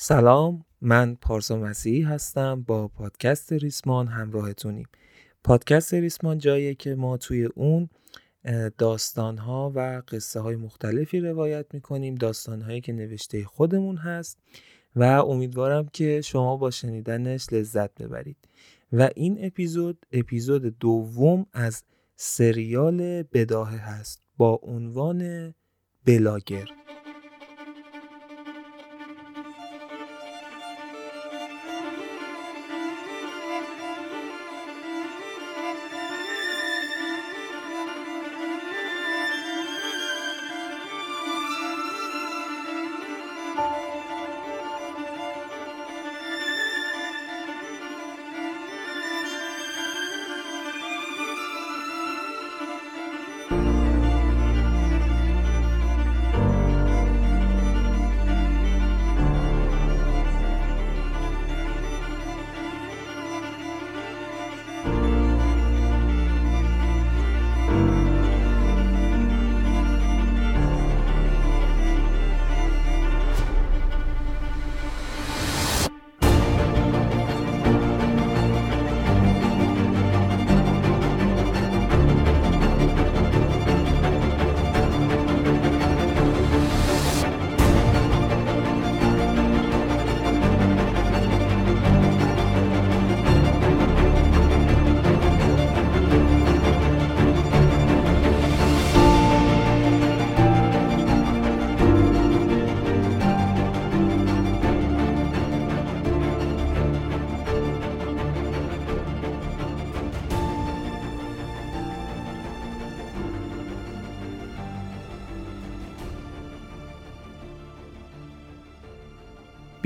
سلام من پارسا مسیحی هستم با پادکست ریسمان همراهتونیم. پادکست ریسمان جاییه که ما توی اون داستانها و قصه های مختلفی روایت می‌کنیم داستانهایی که نوشته خودمون هست و امیدوارم که شما با شنیدنش لذت ببرید. و این اپیزود اپیزود دوم از سریال بداهه هست با عنوان بلاگر.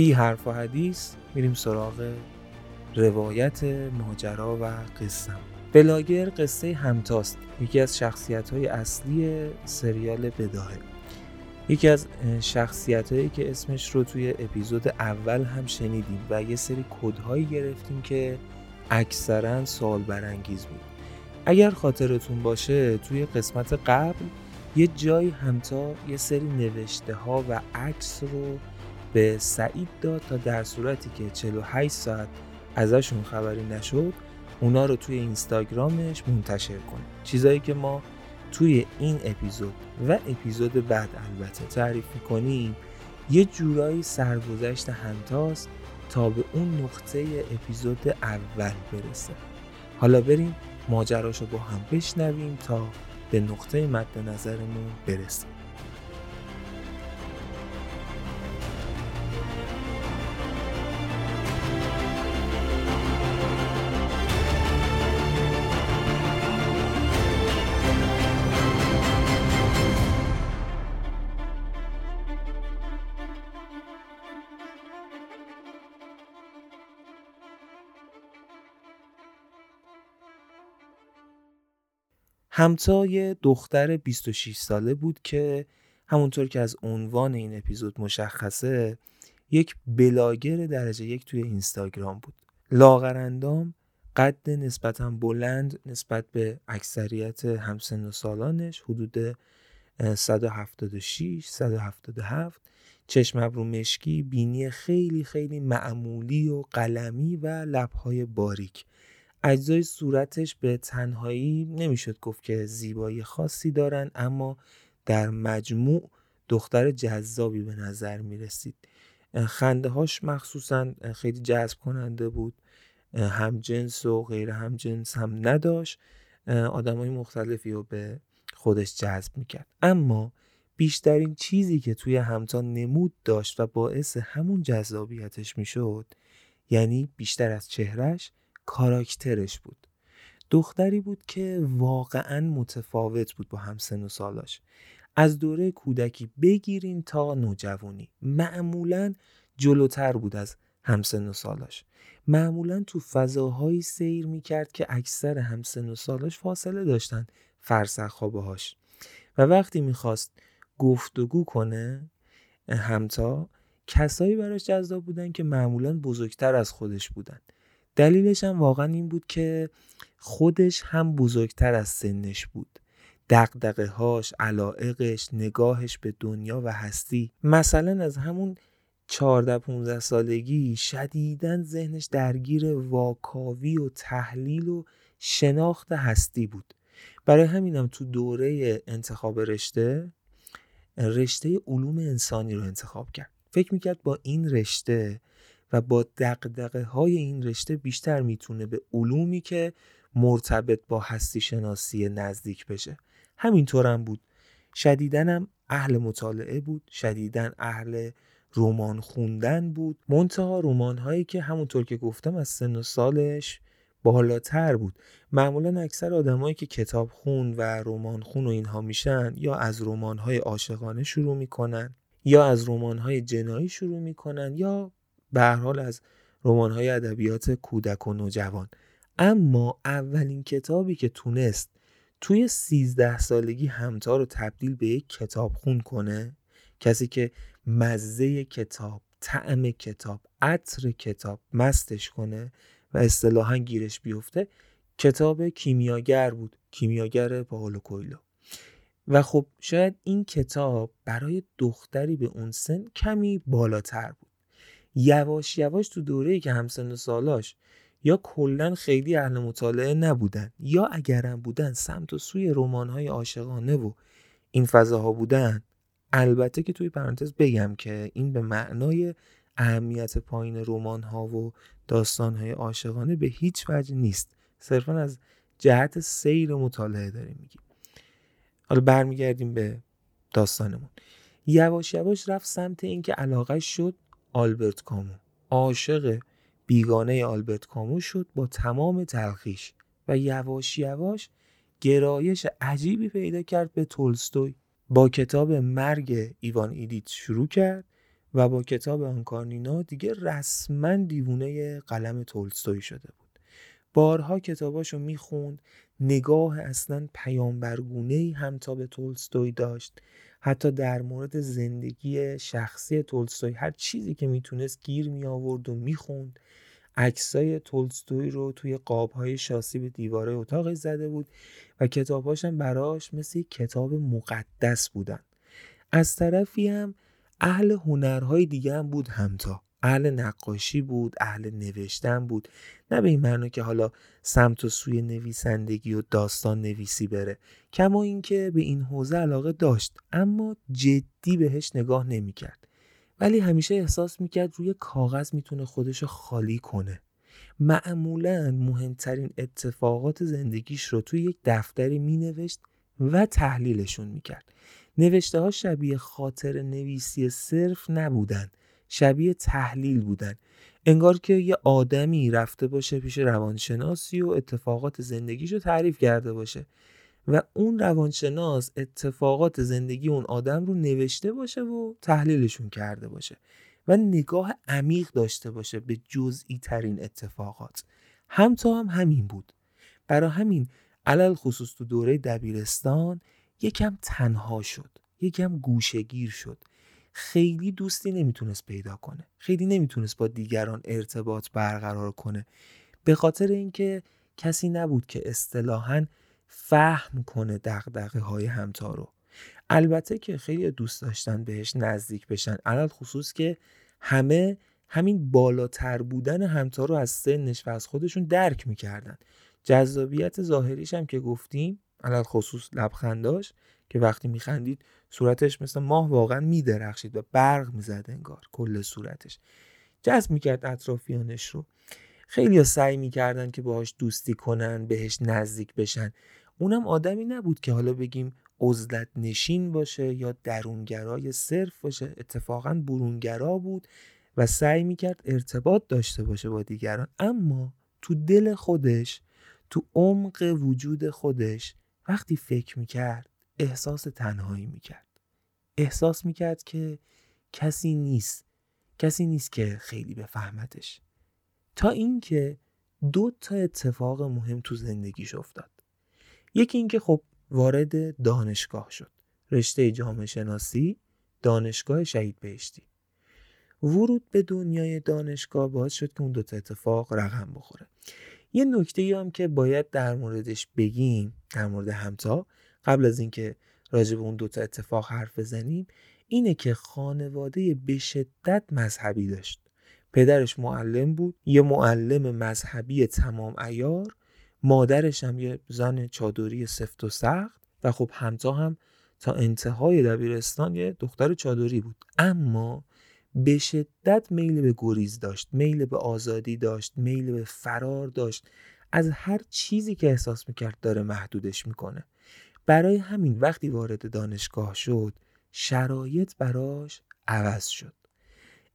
بی حرف و حدیث میریم سراغ روایت ماجرا و قصه. بلاگر قصه همتاست. یکی از شخصیت های اصلی سریال بداهه. یکی از شخصیت هایی که اسمش رو توی اپیزود اول هم شنیدیم و یه سری کدهایی گرفتیم که اکثرا سوال برانگیز بود. اگر خاطرتون باشه توی قسمت قبل یه جایی همتا یه سری نوشته ها و عکس رو به سعید داد تا در صورتی که 48 ساعت ازشون خبری نشد اونا رو توی اینستاگرامش منتشر کنه. چیزایی که ما توی این اپیزود و اپیزود بعد البته تعریف می‌کنیم یه جورایی سرگذشت همتاست تا به اون نقطه اپیزود اول برسه. حالا بریم ماجراشو با هم بشنویم تا به نقطه مد نظرمون برسیم. همتا یه دختر 26 ساله بود که همونطور که از عنوان این اپیزود مشخصه یک بلاگر درجه یک توی اینستاگرام بود. لاغرندام قد نسبتا بلند نسبت به اکثریت همسن و سالانش حدود 176 177 چشم ابرو مشکی بینی خیلی خیلی معمولی و قلمی و لبهای باریک. اجزای صورتش به تنهایی نمی‌شد گفت که زیبایی خاصی دارن اما در مجموع دختر جذابی به نظر می رسید خنده هاش مخصوصا خیلی جذب کننده بود هم جنس و غیر هم جنس هم نداشت. آدم های مختلفی رو به خودش جذب می‌کرد. اما بیشترین چیزی که توی همتا نمود داشت و باعث همون جذابیتش می‌شد یعنی بیشتر از چهرش کاراکترش بود. دختری بود که واقعا متفاوت بود با همسن و سالاش از دوره کودکی بگیرین تا نوجوانی. معمولا جلوتر بود از همسن و سالاش معمولا تو فضاهایی سیر می‌کرد که اکثر همسن و سالاش فاصله داشتن فرسخ باهاش و وقتی می‌خواست گفتگو کنه همتا کسایی براش جذاب بودن که معمولا بزرگتر از خودش بودن. دلیلش هم واقعا این بود که خودش هم بزرگتر از سنش بود. دقدقه هاش، علائقش، نگاهش به دنیا و هستی مثلا از همون 14 15 سالگی شدیدن ذهنش درگیر واکاوی و تحلیل و شناخت هستی بود. برای همینم تو دوره انتخاب رشته رشته علوم انسانی رو انتخاب کرد. فکر می‌کرد با این رشته و با دقدقه های این رشته بیشتر می‌تونه به علومی که مرتبط با هستی شناسی نزدیک بشه. همینطورم بود. شدیدنم اهل مطالعه بود شدیدن اهل رمان خوندن بود. منتها رمان هایی که همونطور که گفتم از سن و سالش بالاتر بود. معمولا اکثر آدمایی که کتاب خون و رمان خون و اینها میشن یا از رمان های عاشقانه شروع می‌کنن یا از رمان های جنایی شروع می‌کنن یا به حال از رمان های ادبیات کودک و نوجوان. اما اولین کتابی که تونست توی سیزده سالگی همتا رو تبدیل به یک کتاب خون کنه کسی که مزه کتاب طعم کتاب عطر کتاب مستش کنه و اصطلاحا گیرش بیفته کتاب کیمیاگر بود کیمیاگر پاولو کویلو. و خب شاید این کتاب برای دختری به اون سن کمی بالاتر بود. یواش یواش تو دوره‌ای که همسن و سالاش یا کلا خیلی اهل مطالعه نبودن یا اگرم بودن سمت و سوی رمان‌های عاشقانه و این فضاها بودن البته که توی پرانتز بگم که این به معنای اهمیت پایین رمان ها و داستان های عاشقانه به هیچ وجه نیست. صرفا از جهت سیر مطالعه داریم میگیم. حالا برمیگردیم به داستانمون. یواش یواش رفت سمت اینکه علاقه شد آلبرت کامو. عاشق بیگانه آلبرت کامو شد با تمام تلخیش و یواش یواش گرایش عجیبی پیدا کرد به تولستوی. با کتاب مرگ ایوان ایدیت شروع کرد و با کتاب آنکارنینا دیگه رسما دیوونه قلم تولستوی شده بود. بارها کتاباشو می‌خوند نگاه اصلا پیامبرگونه ای هم تا به تولستوی داشت. حتی در مورد زندگی شخصی تولستوی هر چیزی که می‌تونست گیر می آورد و می‌خوند عکسای تولستوی رو توی قابهای شاسی به دیواره اتاقش زده بود و کتابهاش هم براش مثل کتاب مقدس بودن. از طرفی هم اهل هنرهای دیگه هم بود همتا. اهل نقاشی بود اهل نوشتن بود. نه به این معنا که حالا سمت و سوی نویسندگی و داستان نویسی بره. کما اینکه به این حوزه علاقه داشت اما جدی بهش نگاه نمی‌کرد. ولی همیشه احساس می‌کرد روی کاغذ می‌تونه خودش خالی کنه. معمولا مهمترین اتفاقات زندگیش رو توی یک دفتری مینوشت و تحلیلشون می‌کرد. نوشته ها شبیه خاطر نویسی صرف نبودن. شبیه تحلیل بودن. انگار که یه آدمی رفته باشه پیش روانشناسی و اتفاقات زندگیشو تعریف کرده باشه و اون روانشناس اتفاقات زندگی اون آدم رو نوشته باشه و تحلیلشون کرده باشه و نگاه عمیق داشته باشه به جزئی ترین اتفاقات. هم تا هم همین بود. برای همین علل خصوص تو دوره دبیرستان یکم تنها شد یکم گوشگیر شد. خیلی دوستی نمی‌تونست پیدا کنه. خیلی نمی‌تونست با دیگران ارتباط برقرار کنه. به خاطر اینکه کسی نبود که اصطلاحا فهم کنه دقدقه های همتا رو. البته که خیلی دوست داشتن بهش نزدیک بشن. علال خصوص که همه همین بالاتر بودن همتا رو از سنش و از خودشون درک می‌کردن. جذابیت ظاهریش هم که گفتیم علال خصوص لبخنداش که وقتی میخندید صورتش مثل ماه واقعا میدرخشید و برق می‌زد انگار کل صورتش. جذب می‌کرد اطرافیانش رو. خیلی سعی می‌کردن که باهاش دوستی کنن بهش نزدیک بشن. اونم آدمی نبود که حالا بگیم عزلت نشین باشه یا درونگرای صرف باشه. اتفاقا برونگرا بود و سعی می‌کرد ارتباط داشته باشه با دیگران. اما تو دل خودش تو عمق وجود خودش وقتی فکر می‌کرد احساس تنهایی می‌کرد. احساس می‌کرد که کسی نیست کسی نیست که خیلی بفهمتش. تا اینکه دو تا اتفاق مهم تو زندگیش افتاد. یکی اینکه خب وارد دانشگاه شد. رشته جامعه شناسی دانشگاه شهید بهشتی. ورود به دنیای دانشگاه باعث شد که اون دوتا اتفاق رقم بخوره. یه نکته هم که باید در موردش بگیم در مورد همتا قبل از اینکه راجع به اون دوتا اتفاق حرف بزنیم اینه که خانواده به شدت مذهبی داشت. پدرش معلم بود یه معلم مذهبی تمام ایار مادرش هم یه زن چادری سفت و سخت و خب همتا هم تا انتهای دبیرستان یه دختر چادری بود. اما به شدت میل به گریز داشت میل به آزادی داشت میل به فرار داشت. از هر چیزی که احساس می‌کرد داره محدودش می‌کنه. برای همین وقتی وارد دانشگاه شد شرایط براش عوض شد.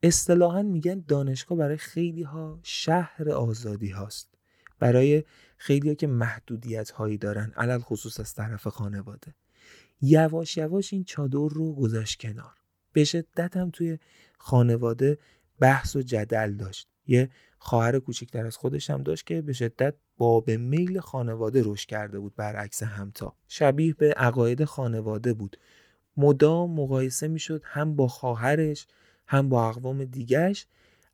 اصطلاحا میگن دانشگاه برای خیلی ها شهر آزادی هاست. برای خیلی ها که محدودیت هایی دارن علل خصوص از طرف خانواده. یواش یواش این چادر رو گذاشت کنار. به شدت هم توی خانواده بحث و جدل داشت. یه خواهر کوچکتر از خودش هم داشت که به شدت با به میل خانواده رشد کرده بود برعکس همتا. شبیه به عقاید خانواده بود. مدام مقایسه می‌شد هم با خواهرش هم با اقوام دیگهش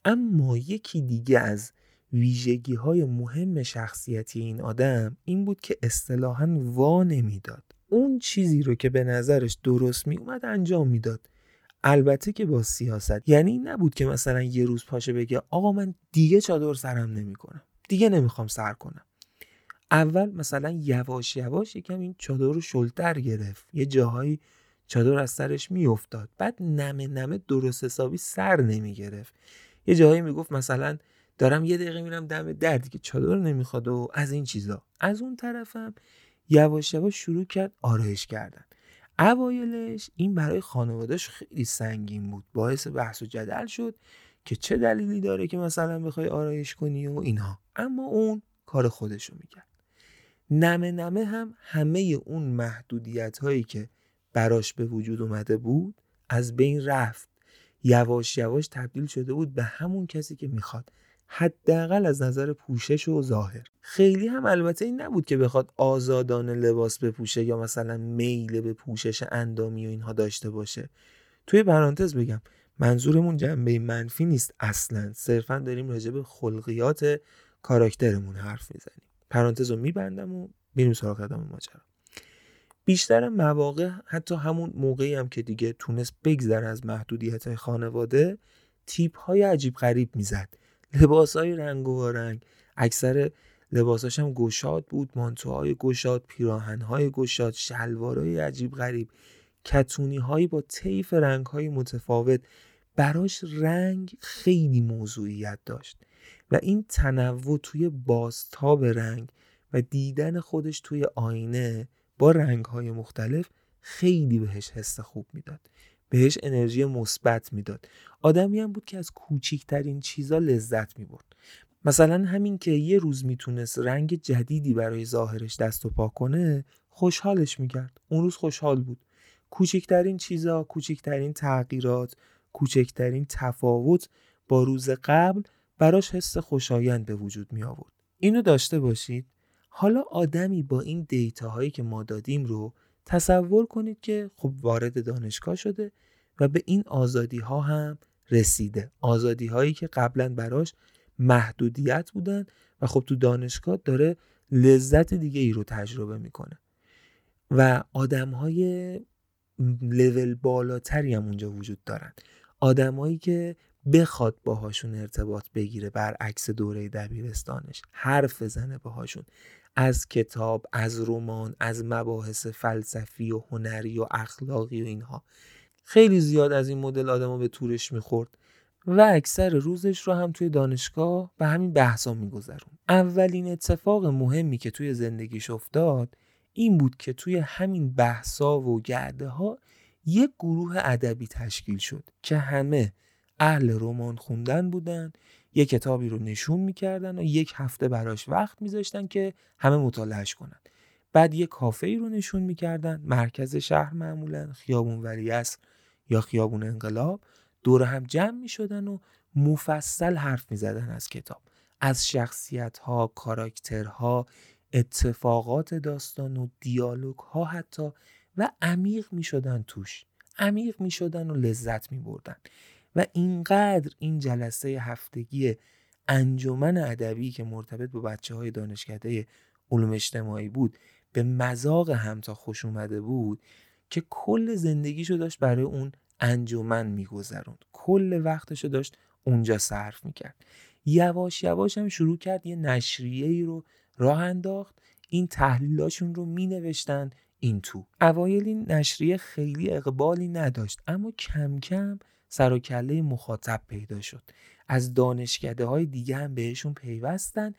اما یکی دیگه از ویژگی های مهم شخصیتی این آدم این بود که اصطلاحا وا نمی‌داد. اون چیزی رو که به نظرش درست می اومد انجام می‌داد. البته که با سیاست. یعنی نبود که مثلا یه روز پاشه بگه آقا من دیگه چادر سرم نمی‌کنم. دیگه نمی‌خوام سر کنم. اول مثلا یواش یواش یکم این چادر رو شلتر گرفت. یه جاهایی چادر از سرش میافتاد. بعد نمه نمه درست حسابی سر نمی‌گرفت. یه جاهایی می‌گفت مثلا دارم یه دقیقه میرم دم دردی که چادر نمی‌خواد و از این چیزا. از اون طرفم یواش یواش شروع کرد آرایش کردن. اوایلش این برای خانوادهش خیلی سنگین بود. باعث بحث و جدل شد. که چه دلیلی داره که مثلا بخوای آرایش کنی و اینها. اما اون کار خودشو می‌کرد. نمه نمه هم همه اون محدودیت هایی که براش به وجود اومده بود از بین رفت. یواش یواش تبدیل شده بود به همون کسی که می‌خواد. حداقل از نظر پوشش و ظاهر. خیلی هم البته این نبود که بخواد آزادانه لباس بپوشه یا مثلا میل به پوشش اندامی و اینها داشته باشه. توی پرانتز بگم. منظورمون جنبه منفی نیست اصلا. صرفا داریم راجع به خلقیات کاراکترمون حرف می‌زنیم. پرانتز رو میبندم و میریم سراغ ادامه ماجرا. بیشتر مواقع حتی همون موقعی هم که دیگه تونست بگذر از محدودیت خانواده تیپ های عجیب غریب می‌زد. لباس های رنگ و رنگ. اکثر لباساش هم گشاد بود مانتوهای گشاد پیراهنهای گشاد شلوارهای عجیب غریب. کتونی هایی با طیف رنگ های متفاوت براش رنگ خیلی موضوعیت داشت و این تنوع توی بازتاب رنگ و دیدن خودش توی آینه با رنگ های مختلف خیلی بهش حس خوب می‌داد. بهش انرژی مثبت می‌داد. آدمی هم بود که از کوچیکترین چیزا لذت می‌برد. مثلا همین که یه روز می‌تونست رنگ جدیدی برای ظاهرش دست و پا کنه خوشحالش می‌کرد. اون روز خوشحال بود. کوچکترین چیزا کوچکترین تغییرات کوچکترین تفاوت با روز قبل براش حس خوشایند به وجود می آورد. اینو داشته باشید. حالا آدمی با این دیتاهایی که ما دادیم رو تصور کنید که خب وارد دانشگاه شده و به این آزادی ها هم رسیده. آزادی هایی که قبلا براش محدودیت بودن و خب تو دانشگاه داره لذت دیگه ای رو تجربه می‌کنه. و آدم های لول بالاتری هم اونجا وجود دارن. آدمایی که بخواد باهاشون ارتباط بگیره برعکس دوره دبیرستانش حرف بزنه باهاشون. از کتاب از رمان از مباحث فلسفی و هنری و اخلاقی و اینها. خیلی زیاد از این مدل آدما به تورش می‌خورد و اکثر روزش رو هم توی دانشگاه به همین بحثا میگذرون اولین اتفاق مهمی که توی زندگیش افتاد این بود که توی همین بحثا و گرده ها یک گروه ادبی تشکیل شد که همه اهل رمان خوندن بودن یک کتابی رو نشون می‌کردن و یک هفته براش وقت میذاشتن که همه مطالعهش کنن. بعد یک کافه ای رو نشون می‌کردن مرکز شهر معمولا خیابون ولیعصر یا خیابون انقلاب. دور هم جمع می‌شدن و مفصل حرف می‌زدن از کتاب از شخصیت ها کاراکترها اتفاقات داستان و دیالوگ ها حتی و عمیق می‌شدن توش. عمیق می‌شدن و لذت میبردن. و اینقدر این جلسه هفتگی انجمن ادبی که مرتبط با بچه های دانشکده علوم اجتماعی بود به مذاق همتا خوش اومده بود که کل زندگیشو داشت برای اون انجمن میگذروند. کل وقتشو داشت اونجا صرف می‌کرد. یواش یواش هم شروع کرد یه نشریه ای رو راه انداخت این تحلیلاشون رو می نوشتن این تو. اوایل این نشریه خیلی اقبالی نداشت اما کم کم سر و کله مخاطب پیدا شد. از دانشکده های دیگه هم بهشون پیوستن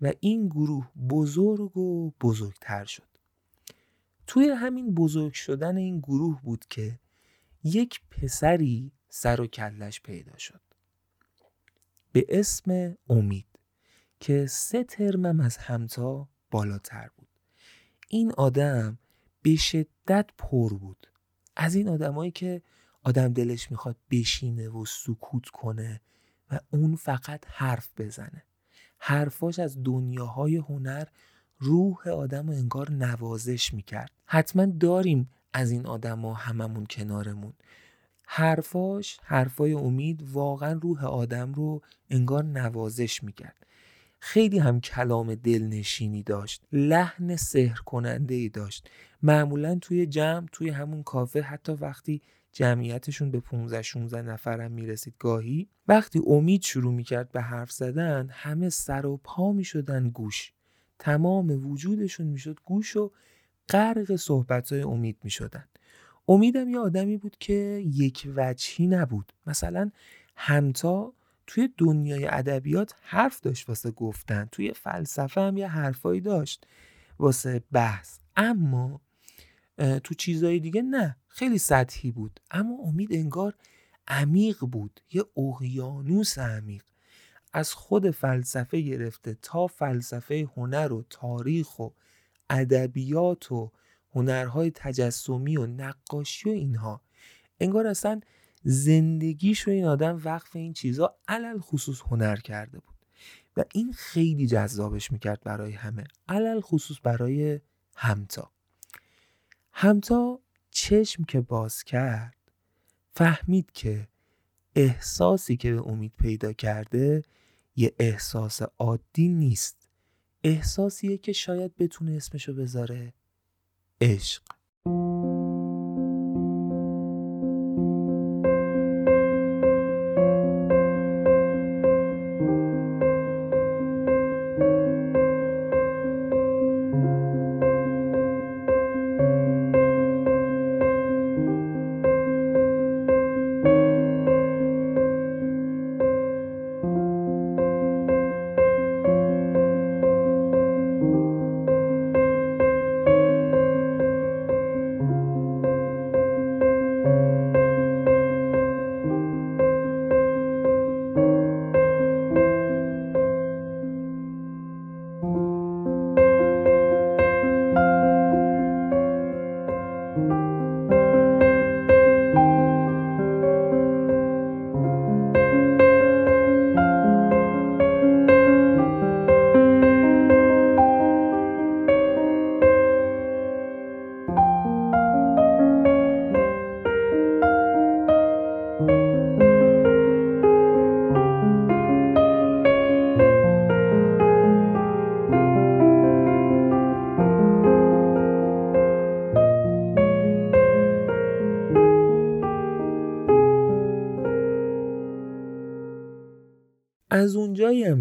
و این گروه بزرگ و بزرگتر شد. توی همین بزرگ شدن این گروه بود که یک پسری سر و کلش پیدا شد. به اسم امید. که سه ترمم از همتا بالاتر بود. این آدم به شدت پر بود. از این آدمایی که آدم دلش می‌خواد بشینه و سکوت کنه و اون فقط حرف بزنه. حرفاش از دنیاهای هنر روح آدم و انگار نوازش می‌کرد. حتما داریم از این آدما هممون کنارمون. حرفاش حرفای امید واقعا روح آدم رو انگار نوازش می‌کرد. خیلی هم کلام دلنشینی داشت لحن سحر کننده ای داشت. معمولا توی جمع توی همون کافه حتی وقتی جمعیتشون به 15 16 نفرم می‌رسید گاهی وقتی امید شروع می‌کرد به حرف زدن همه سر و پا می‌شدن گوش. تمام وجودشون می‌شد گوش و غرق صحبتهای امید می‌شدن. امیدم یه آدمی بود که یک وجهی نبود. مثلا همتا توی دنیای ادبیات حرف داشت واسه گفتن. توی فلسفه هم یه حرفایی داشت واسه بحث. اما تو چیزهای دیگه نه خیلی سطحی بود. اما امید انگار عمیق بود. یه اقیانوس عمیق. از خود فلسفه گرفته تا فلسفه هنر و تاریخ و ادبیات و هنرهای تجسمی و نقاشی و اینها. انگار اصلا زندگیش رو این آدم وقف این چیزا علل خصوص هنر کرده بود. و این خیلی جذابش می‌کرد برای همه. علل خصوص برای همتا. همتا چشم که باز کرد فهمید که احساسی که به امید پیدا کرده یه احساس عادی نیست. احساسیه که شاید بتونه اسمشو بذاره عشق.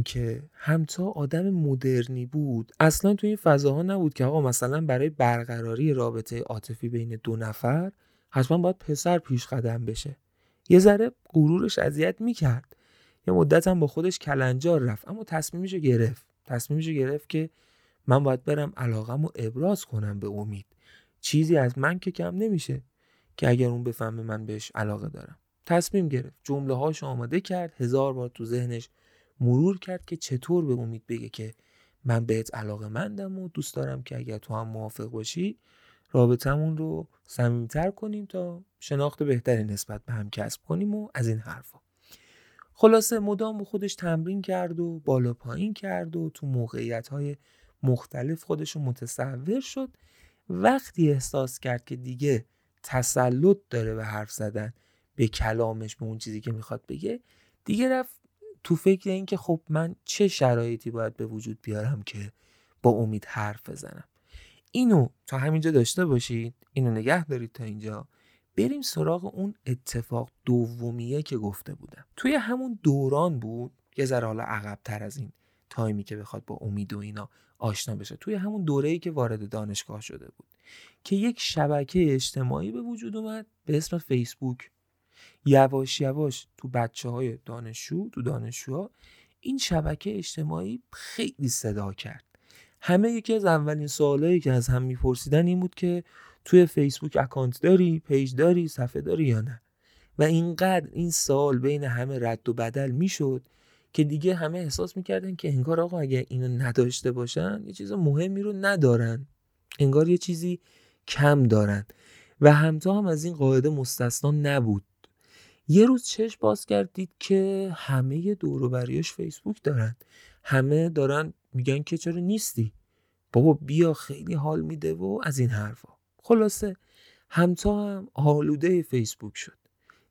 که همتا آدم مدرنی بود. اصلا تو این فضاها نبود که آقا مثلا برای برقراری رابطه عاطفی بین دو نفر حتما باید پسر پیش قدم بشه. یه ذره غرورش اذیت می‌کرد. یه مدت هم با خودش کلنجار رفت اما تصمیمش گرفت. تصمیمش گرفت که من باید برم علاقم رو ابراز کنم به امید. چیزی از من که کم نمیشه که اگر اون بفهمه من بهش علاقه دارم. تصمیم گرفت. جمله هاش آماده کرد. هزار بار تو ذهنش مرور کرد که چطور به امید بگه که من بهت علاقه مندم و دوست دارم که اگر تو هم موافق باشی رابطمون رو صمیمیتر کنیم تا شناخت بهتری نسبت به هم کسب کنیم و از این حرفا. خلاصه مدام به خودش تمرین کرد و بالا پایین کرد و تو موقعیت های مختلف خودش رو متصور شد. وقتی احساس کرد که دیگه تسلط داره به حرف زدن به کلامش به اون چیزی که می‌خواد بگه دیگه رفت تو فکر این که خب من چه شرایطی باید به وجود بیارم که با امید حرف بزنم. اینو تا همینجا داشته باشید اینو نگه دارید تا اینجا. بریم سراغ اون اتفاق دومیه که گفته بودم. توی همون دوران بود یه ذره حالا عقب تر از این تایمی که بخواد با امید و اینا آشنا بشه. توی همون دوره‌ای که وارد دانشگاه شده بود. که یک شبکه اجتماعی به وجود اومد به اسم فیسبوک یواش یواش تو بچه های دانشجو تو دانشجوها این شبکه اجتماعی خیلی صدا کرد. همه یکی از اولین سوالایی که از هم میپرسیدن این بود که توی فیسبوک account داری page داری صفحه داری یا نه؟ و اینقدر این سوال بین همه رد و بدل می‌شد که دیگه همه احساس می‌کردن که انگار آقا اگه اینو نداشته باشن یه چیز مهمی رو ندارن. انگار یه چیزی کم دارن. و همتا هم از این قاعده مستثنا نبود. یه روز چشم باز کردید که همه دوروبریاش فیسبوک دارن. همه دارن میگن که چرا نیستی؟ بابا بیا خیلی حال میده و از این حرفا. خلاصه همتا هم آلوده فیسبوک شد.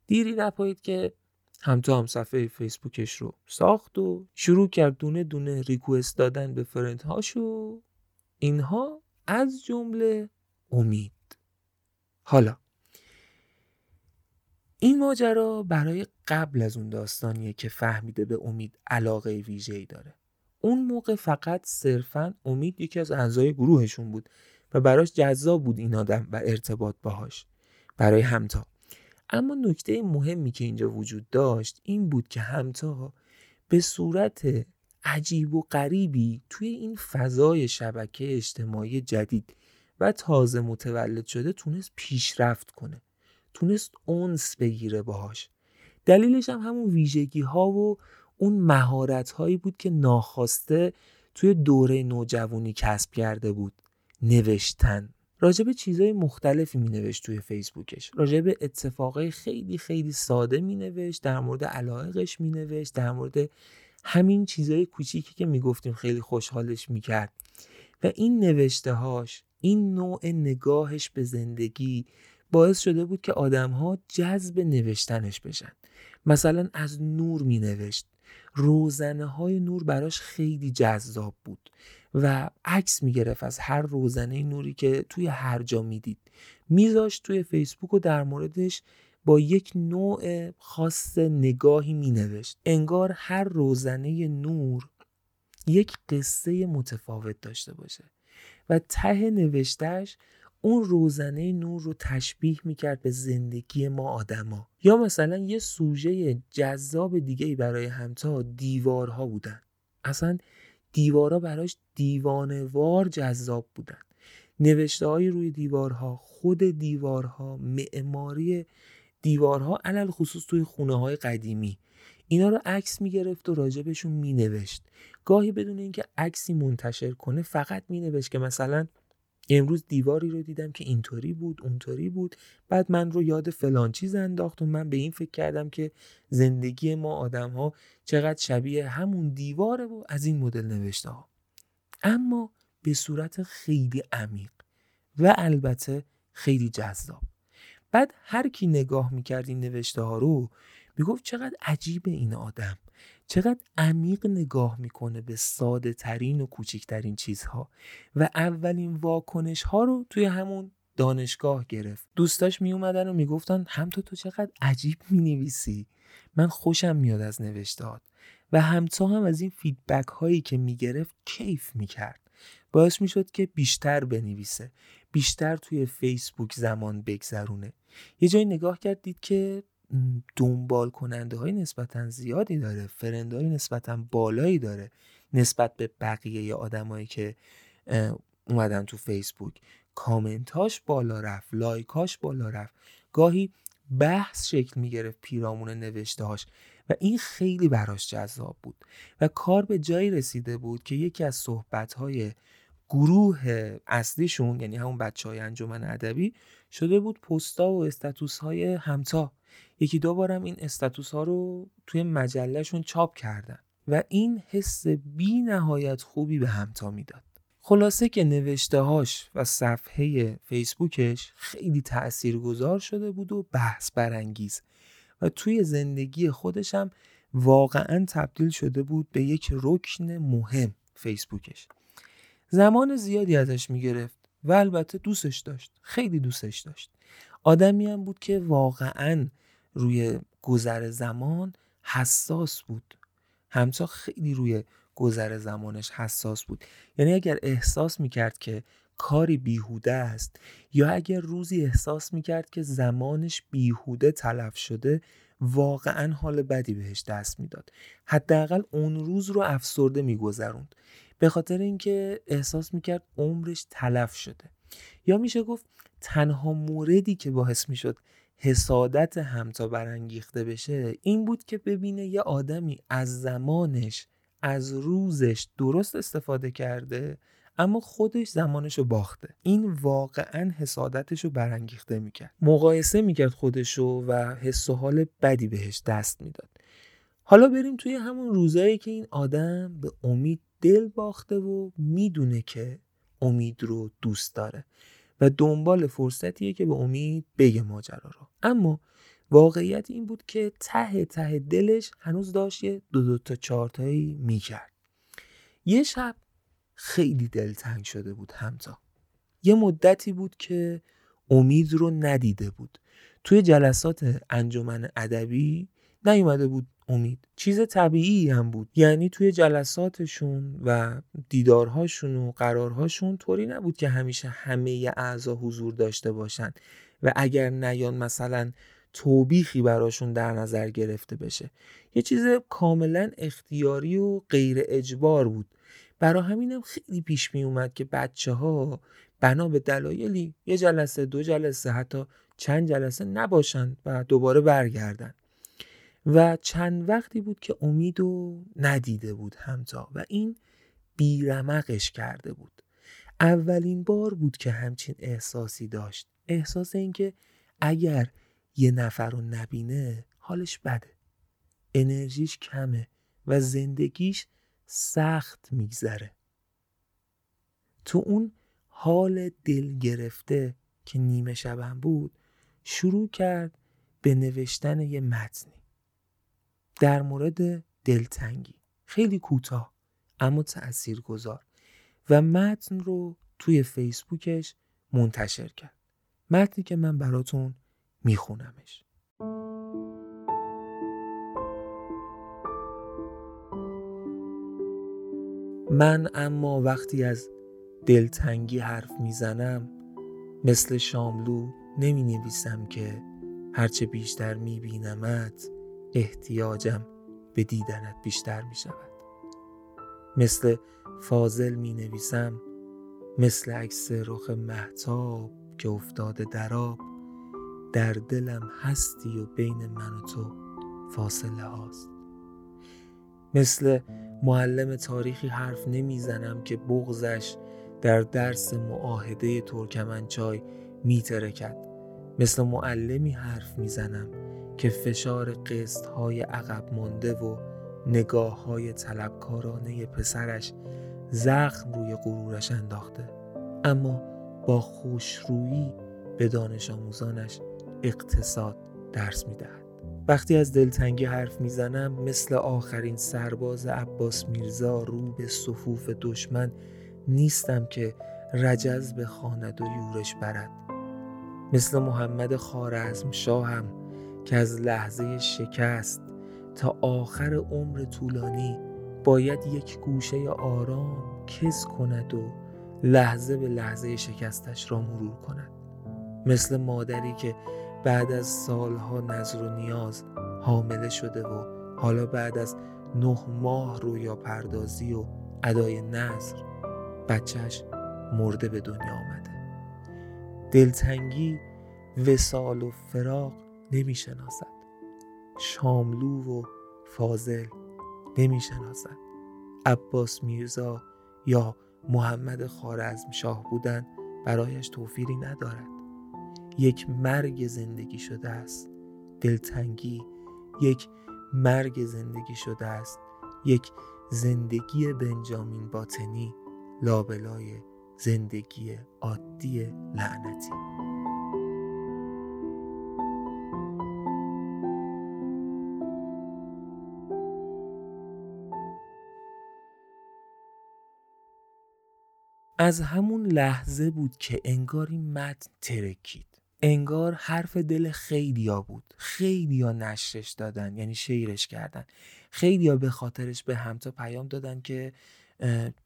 دیری نپایید که همتا هم صفحه فیسبوکش رو ساخت و شروع کرد دونه دونه ریکوست دادن به فرند هاشو اینها از جمله امید. حالا این ماجرا برای قبل از اون داستانیه که فهمیده به امید علاقه ویژه‌ای داره. اون موقع فقط صرفا امید یکی از اعضای گروهشون بود و براش جذاب بود این آدم و ارتباط باهاش. برای همتا. اما نکته مهمی که اینجا وجود داشت این بود که همتا به صورت عجیب و غریبی توی این فضای شبکه اجتماعی جدید و تازه متولد شده تونست پیشرفت کنه. تونست اونس بگیره باهاش. دلیلش هم همون ویژگی ها و اون مهارت هایی بود که ناخواسته توی دوره نوجوانی کسب کرده بود. نوشتن. راجب چیزهای مختلفی می نوشت توی فیسبوکش. راجب اتفاقای خیلی خیلی ساده می نوشت در مورد علایقش می نوشت در مورد همین چیزهای کوچیکی که می گفتیم خیلی خوشحالش می کرد و این نوشته هاش این نوع نگاهش به زندگی باعث شده بود که آدم ها جذب نوشتنش بشن. مثلا از نور می نوشت روزنه های نور براش خیلی جذاب بود و عکس می گرفت از هر روزنه نوری که توی هر جا می‌دید. میذاشت توی فیسبوک و در موردش با یک نوع خاص نگاهی می نوشت انگار هر روزنه نور یک قصه متفاوت داشته باشه و ته نوشتهش اون روزنه نور رو تشبیه می‌کرد به زندگی ما آدما. یا مثلا یه سوژه جذاب دیگه برای همتا دیوارها بودن. اصلا دیوارها براش دیوانوار جذاب بودن. نوشته های روی دیوارها خود دیوارها معماری دیوارها علل خصوص توی خونه های قدیمی. اینا رو عکس می‌گرفت و راجبشون مینوشت. گاهی بدون اینکه عکسی منتشر کنه فقط مینوشت که مثلا امروز دیواری رو دیدم که اینطوری بود اونطوری بود. بعد من رو یاد فلان چیز انداخت و من به این فکر کردم که زندگی ما آدم ها چقدر شبیه همون دیواره و از این مدل نوشته ها. اما به صورت خیلی عمیق و البته خیلی جذاب. بعد هر کی نگاه می‌کرد این نوشته ها رو می‌گفت چقدر عجیب این آدم. چقدر عمیق نگاه می‌کنه به ساده ترین و کوچکترین چیزها و اولین واکنش ها رو توی همون دانشگاه گرفت. دوستاش می اومدن و می‌گفتن همتا تو چقدر عجیب می نویسی من خوشم میاد از نوشتهات و همتا هم از این فیدبک هایی که می‌گرفت کیف می‌کرد. باعث می‌شد که بیشتر بنویسه بیشتر توی فیسبوک زمان بگذرونه. یه جایی نگاه کردید که دنبال کننده های نسبتا زیادی داره فرند های نسبتا بالایی داره نسبت به بقیه آدمایی که اومدن تو فیسبوک. کامنتاش بالا رفت لایکاش بالا رفت. گاهی بحث شکل می‌گرفت پیرامون نوشته هاش و این خیلی براش جذاب بود و کار به جایی رسیده بود که یکی از صحبت های گروه اصلیشون یعنی همون بچه های انجمن ادبی شده بود پستا و استاتوس های همتا. یکی دو بارم این استاتوس ها رو توی مجلهشون چاپ کردن و این حس بی نهایت خوبی به همتا می‌داد. خلاصه که نوشته هاش و صفحه فیسبوکش خیلی تأثیر گذار شده بود و بحث برانگیز و توی زندگی خودشم واقعا تبدیل شده بود به یک رکن مهم فیسبوکش. زمان زیادی ازش می‌گرفت و البته دوستش داشت خیلی دوستش داشت. آدمی هم بود که واقعا روی گذر زمان حساس بود. همتا خیلی روی گذر زمانش حساس بود. یعنی اگر احساس می‌کرد که کاری بیهوده است یا اگر روزی احساس می‌کرد که زمانش بیهوده تلف شده واقعا حال بدی بهش دست می‌داد. حداقل اون روز رو افسرده میگذروند. به خاطر اینکه احساس می‌کرد عمرش تلف شده. یا میشه گفت تنها موردی که باعث می‌شد حسادت همتا برانگیخته بشه این بود که ببینه یه آدمی از زمانش از روزش درست استفاده کرده اما خودش زمانش رو باخته. این واقعا حسادتش رو برانگیخته می‌کرد. مقایسه می‌کرد خودش رو و حس و حال بدی بهش دست می‌داد. حالا بریم توی همون روزایی که این آدم به امید دل باخته و می‌دونه که امید رو دوست داره. و دنبال فرصتیه که به امید بگه ماجرا رو. اما واقعیت این بود که ته ته دلش هنوز داشت یه دو دو تا چارتایی می‌کرد. یه شب خیلی دلتنگ شده بود همتا. یه مدتی بود که امید رو ندیده بود. توی جلسات انجمن ادبی نیومده بود امید. چیز طبیعی هم بود. یعنی توی جلساتشون و دیدارهاشون و قرارهاشون طوری نبود که همیشه همه اعضا حضور داشته باشن و اگر نیان مثلا توبیخی براشون در نظر گرفته بشه. یه چیز کاملا اختیاری و غیر اجبار بود. برا همینم خیلی پیش می اومد که بچه ها بنا به دلایلی یه جلسه دو جلسه حتی چند جلسه نباشند و دوباره برگردن. و چند وقتی بود که امیدو ندیده بود همتا و این بیرمقش کرده بود. اولین بار بود که همچین احساسی داشت. احساس اینکه اگر یه نفر رو نبینه حالش بده. انرژیش کمه و زندگیش سخت میگذره. تو اون حال دل گرفته که نیمه شبم بود شروع کرد به نوشتن یه متنی. در مورد دلتنگی. خیلی کوتاه اما تأثیر گذار و متن رو توی فیسبوکش منتشر کرد. متنی که من براتون میخونمش. من اما وقتی از دلتنگی حرف می‌زنم مثل شاملو نمی نویسم که هرچه بیشتر می بینمت احتیاجم به دیدنت بیشتر می شود. مثل فاضل می نویسم مثل عکس رخ محتاب که افتاده دراب در دلم هستی و بین من و تو فاصله هاست. مثل معلم تاریخی حرف نمی‌زنم که بغزش در درس معاهده ترکمنچای میترکد مثل معلمی حرف می‌زنم که فشار قسط های عقب مانده و نگاه های طلبکارانه پسرش زخم روی غرورش انداخته. اما با خوشرویی به دانش آموزانش اقتصاد درس می‌دهد. وقتی از دلتنگی حرف می‌زنم مثل آخرین سرباز عباس میرزا رو به صفوف دشمن نیستم که رجز به خاند و یورش برد. مثل محمد خارزم شاهم که از لحظه شکست تا آخر عمر طولانی باید یک گوشه آرام کس کند و لحظه به لحظه شکستش را مرور کند. مثل مادری که بعد از سالها نظر و نیاز حامله شده و حالا بعد از نه ماه رویا پردازی و ادای نظر بچهش مرده به دنیا آمده. دلتنگی وسال و فراق نمی شناسد شاملو و فاضل نمی شناسد عباس میرزا یا محمد خارزم شاه بودن برایش توفیری ندارد. یک مرگ زندگی شده است. دلتنگی. یک مرگ زندگی شده است. یک زندگی بنجامین باطنی. لابلای زندگی عادی لعنتی. از همون لحظه بود که انگار این متن ترکید. انگار حرف دل خیلیا بود. خیلیا نشرش دادن یعنی شیرش کردن. خیلیا به خاطرش به همتا پیام دادن که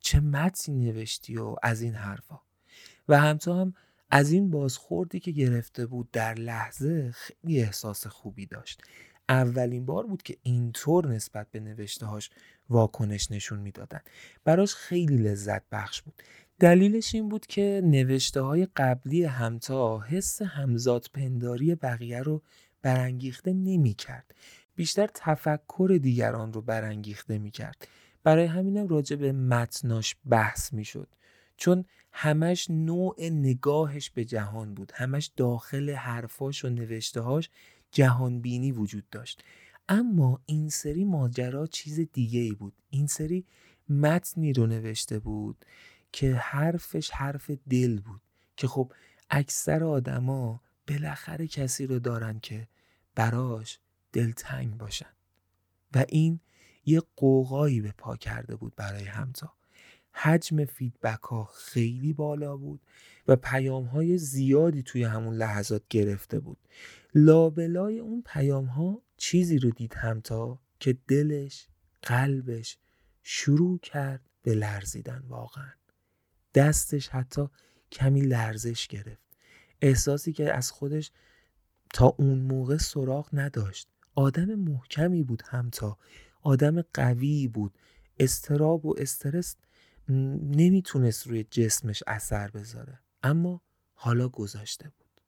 چه متنی نوشتی و از این حرفا. و همتا هم از این بازخوردی که گرفته بود در لحظه خیلی احساس خوبی داشت. اولین بار بود که اینطور نسبت به نوشته هاش واکنش نشون می‌دادن. براش خیلی لذت بخش بود. دلیلش این بود که نوشته های قبلی همتا حس همزاد پنداری بقیه رو برانگیخته نمی کرد. بیشتر تفکر دیگران رو برانگیخته می کرد. برای همینم راجع به متناش بحث می شد. چون همش نوع نگاهش به جهان بود. همش داخل حرفاش و نوشتههاش جهان بینی وجود داشت. اما این سری ماجرا چیز دیگه ای بود. این سری متنی رو نوشته بود که حرفش حرف دل بود که خب اکثر آدما بالاخره کسی رو دارن که براش دلتنگ باشن. و این یه قوقایی به پا کرده بود برای همتا. حجم فیدبک ها خیلی بالا بود و پیام های زیادی توی همون لحظات گرفته بود. لابلای اون پیام ها چیزی رو دید همتا که دلش قلبش شروع کرد به لرزیدن واقعا. دستش حتی کمی لرزش گرفت. احساسی که از خودش تا اون موقع سراغ نداشت. آدم محکمی بود همتا آدم قوی بود. استراب و استرس نمی‌تونست روی جسمش اثر بذاره. اما حالا گذاشته بود.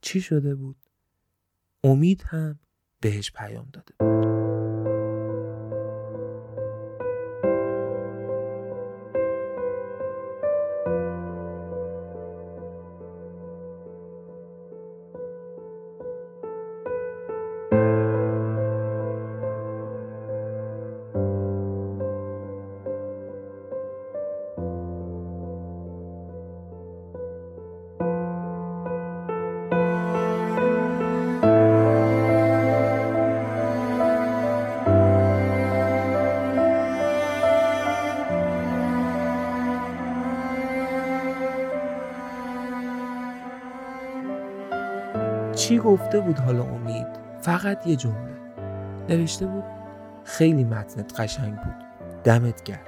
چی شده بود؟ امید هم بهش پیام داده بود. گفته بود حالا امید. فقط یه جمله. نوشته بود خیلی متنت قشنگ بود. دمت گرم.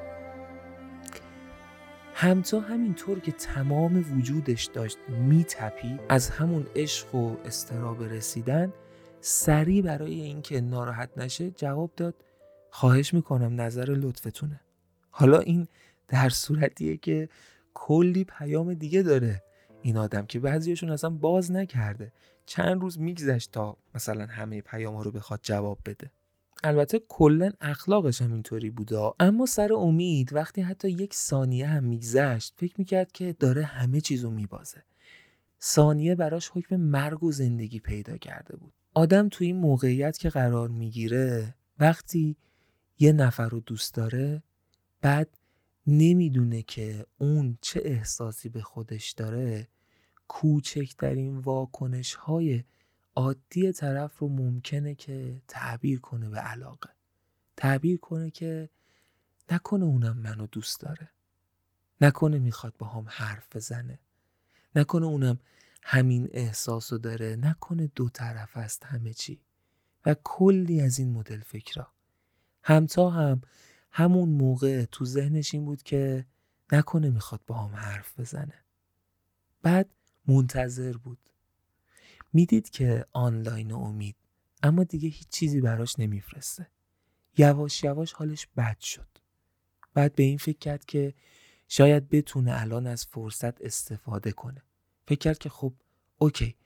همتا همینطور که تمام وجودش داشت میتپی از همون عشق و استراب رسیدن سریع برای اینکه ناراحت نشه جواب داد خواهش می‌کنم نظر لطفتونه. حالا این در صورتیه که کلی پیام دیگه داره این آدم که بعضیشون اصلا باز نکرده. چند روز میگذشت تا مثلا همه پیام ها رو بخواد جواب بده. البته کلا اخلاقش هم اینطوری بوده اما سر امید وقتی حتی یک ثانیه هم میگذشت فکر می‌کرد که داره همه چیزو میبازه. ثانیه براش حکم مرگ و زندگی پیدا کرده بود. آدم توی این موقعیت که قرار می‌گیره وقتی یه نفر رو دوست داره بعد نمی‌دونه که اون چه احساسی به خودش داره کوچکترین واکنش های عادی طرف رو ممکنه که تعبیر کنه به علاقه. تعبیر کنه که نکنه اونم منو دوست داره. نکنه می‌خواد با هم حرف بزنه. نکنه اونم همین احساس رو داره. نکنه دو طرف است همه چی. و کلی از این مدل فکرها همتا هم همون موقع تو ذهنش این بود که نکنه می‌خواد با هم حرف بزنه. بعد منتظر بود. می‌دید که آنلاین امید اما دیگه هیچ چیزی براش نمیفرسته. یواش یواش حالش بد شد. بعد به این فکر کرد که شاید بتونه الان از فرصت استفاده کنه. فکر کرد که خب OK.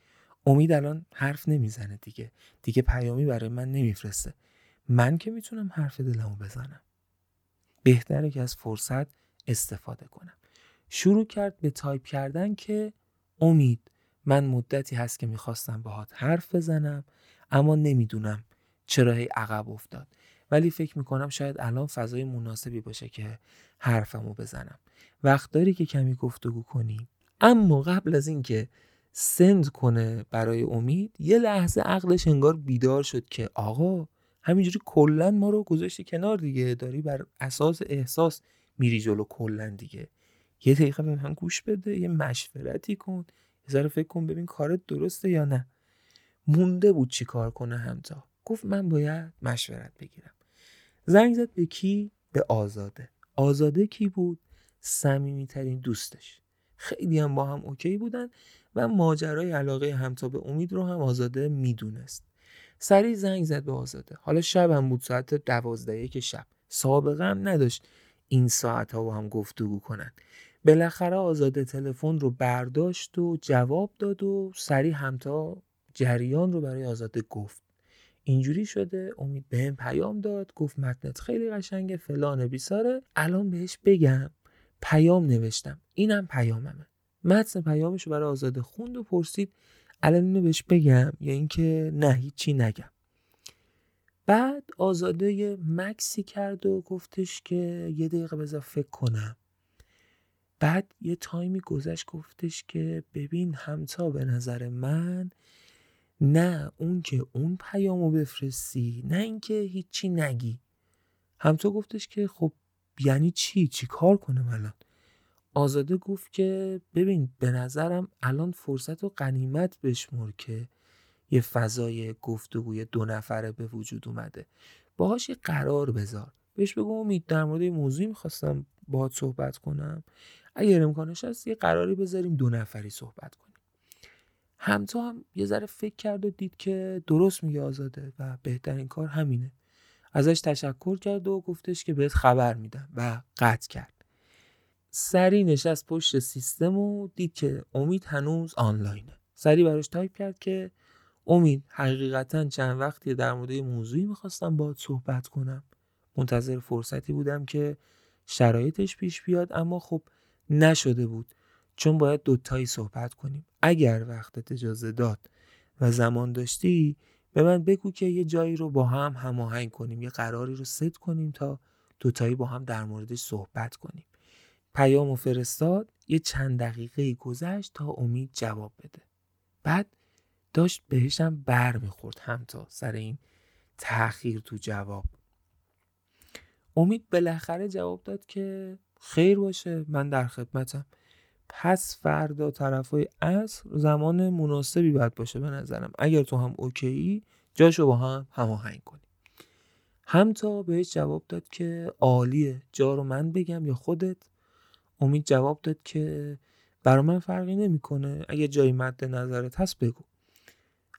امید الان حرف نمی‌زنه دیگه. دیگه پیامی برای من نمیفرسته. من که می‌تونم حرف دلمو بزنم. بهتره که از فرصت استفاده کنم. شروع کرد به تایپ کردن که امید من مدتی هست که می‌خواستم باهات حرف بزنم اما نمی‌دونم چرا هی عقب افتاد. ولی فکر می‌کنم شاید الان فضای مناسبی باشه که حرفمو بزنم. وقت داری که کمی گفتگو کنیم اما قبل از اینکه سند کنه برای امید یه لحظه عقلش انگار بیدار شد که آقا همینجوری کلا ما رو گذاشتی کنار دیگه داری بر اساس احساس میری جلو کلا دیگه. یه دقیقه به من گوش بده یه مشورتی کن ذره فکر کن ببین کارت درسته یا نه. مونده بود چی کار کنه همتا گفت من باید مشورت بگیرم. زنگ زد به کی؟ به آزاده. آزاده کی بود؟ صمیمیترین دوستش. خیلی هم با هم اوکی بودن و ماجرای علاقه همتا به امید رو هم آزاده می‌دونست. سریع زنگ زد به آزاده. حالا شب هم بود ساعت دوازده که شب. سابقه هم نداشت این ساعت ها با هم گفتگو کنن. بالاخره آزاده تلفن رو برداشت و جواب داد و سریع همتا جریان رو برای آزاده گفت. اینجوری شده امید به هم پیام داد گفت متنت خیلی قشنگه فلان بیساره. الان بهش بگم پیام نوشتم. اینم پیاممه. متن پیامش رو برای آزاده خوند و پرسید الان اینو بهش بگم یا اینکه نه هیچی نگم. بعد آزاده مکسی کرد و گفتش که یه دقیقه بذار فکر کنم. بعد یه تایمی گذشت گفتش که ببین همتا به نظر من نه اون که اون پیامو بفرستی نه اینکه هیچی نگی. همتا گفتش که خب یعنی چی؟ چی کار کنم الان؟ آزاده گفت که ببین به نظرم الان فرصت و قنیمت بشمر که یه فضای گفتگوی دو نفره به وجود اومده. باهاش یه قرار بذار. بهش بگو امید در مورد موضوعی می‌خواستم باهات صحبت کنم. اگر امکانش هست یه قراری بذاریم دو نفری صحبت کنیم. همتا هم یه ذره فکر کرد و دید که درست میگه آزاده و بهترین کار همینه. ازش تشکر کرد و گفتش که بهت خبر میدم و قطع کرد. سری نشست پشت سیستم و دید که امید هنوز آنلاینه. سری براش تایپ کرد که امید حقیقتا چند وقتی در مورد موضوعی می‌خواستم باید صحبت کنم. منتظر فرصتی بودم که شرایطش پیش بیاد اما خب نشده بود. چون باید دوتایی صحبت کنیم. اگر وقتت اجازه داد و زمان داشتی به من بگو که یه جایی رو با هم هماهنگ کنیم. یه قراری رو ست کنیم تا دوتایی با هم در موردش صحبت کنیم. پیام و فرستاد یه چند دقیقه گذشت تا امید جواب بده. بعد داشت بهشم بر می‌خورد هم تا سر این تاخیر تو جواب. امید بالاخره جواب داد که خیر باشه. من در خدمتم. پس فردا طرفای عصر زمان مناسبی باید باشه به نظرم. اگر تو هم اوکی جاشو با هم هماهنگ کنیم همتا بهش جواب داد که عالیه. جا رو من بگم یا خودت. امید جواب داد که برا من فرقی نمی‌کنه. اگه جایی مد نظرت هست بگو.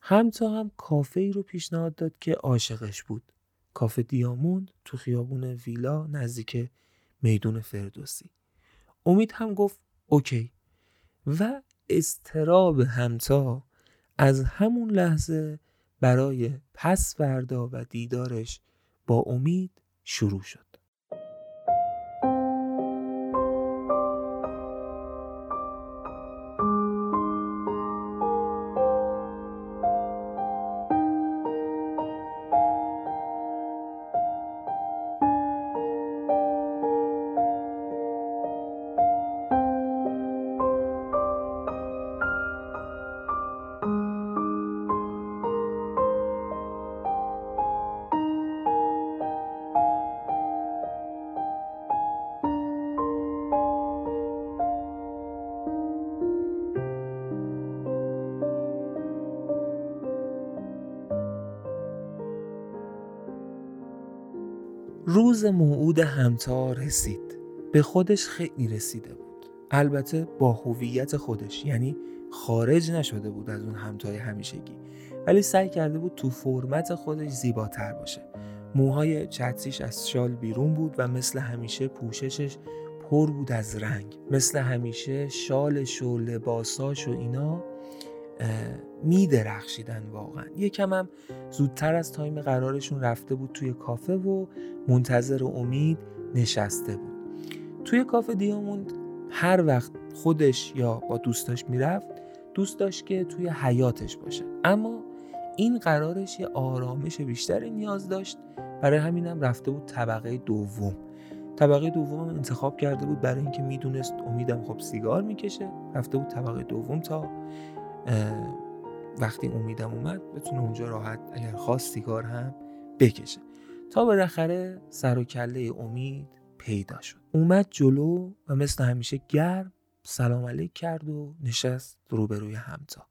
همتا هم کافه ای رو پیشنهاد داد که عاشقش بود. کافه دیاموند تو خیابون ویلا نزدیک میدون فردوسی. امید هم گفت اوکی. و استراب همتا از همون لحظه برای پس فردا و دیدارش با امید شروع شد. موعود همتا رسید. به خودش خیلی رسیده بود. البته با هویت خودش یعنی خارج نشده بود از اون همتای همیشگی. ولی سعی کرده بود تو فرمت خودش زیباتر باشه. موهای چتریش از شال بیرون بود و مثل همیشه پوششش پر بود از رنگ. مثل همیشه شالش و لباساش و اینا می درخشیدن واقعا. یکم هم زودتر از تایم قرارشون رفته بود توی کافه و منتظر امید نشسته بود. توی کافه دیاموند هر وقت خودش یا با دوستاش می‌رفت دوست داشت که توی حیاتش باشه. اما این قرارش یه آرامش بیشتری نیاز داشت. برای همینم رفته بود طبقه دوم. طبقه دوم هم انتخاب کرده بود برای اینکه می‌دونست امیدم خب سیگار می‌کشه. رفته بود طبقه دوم تا وقتی امیدم اومد بتونه اونجا راحت اگر خواست سیگار هم بکشه. تا بالاخره سر و کله امید پیدا شد. اومد جلو و مثل همیشه گرم سلام علیک کرد و نشست روبروی همتا.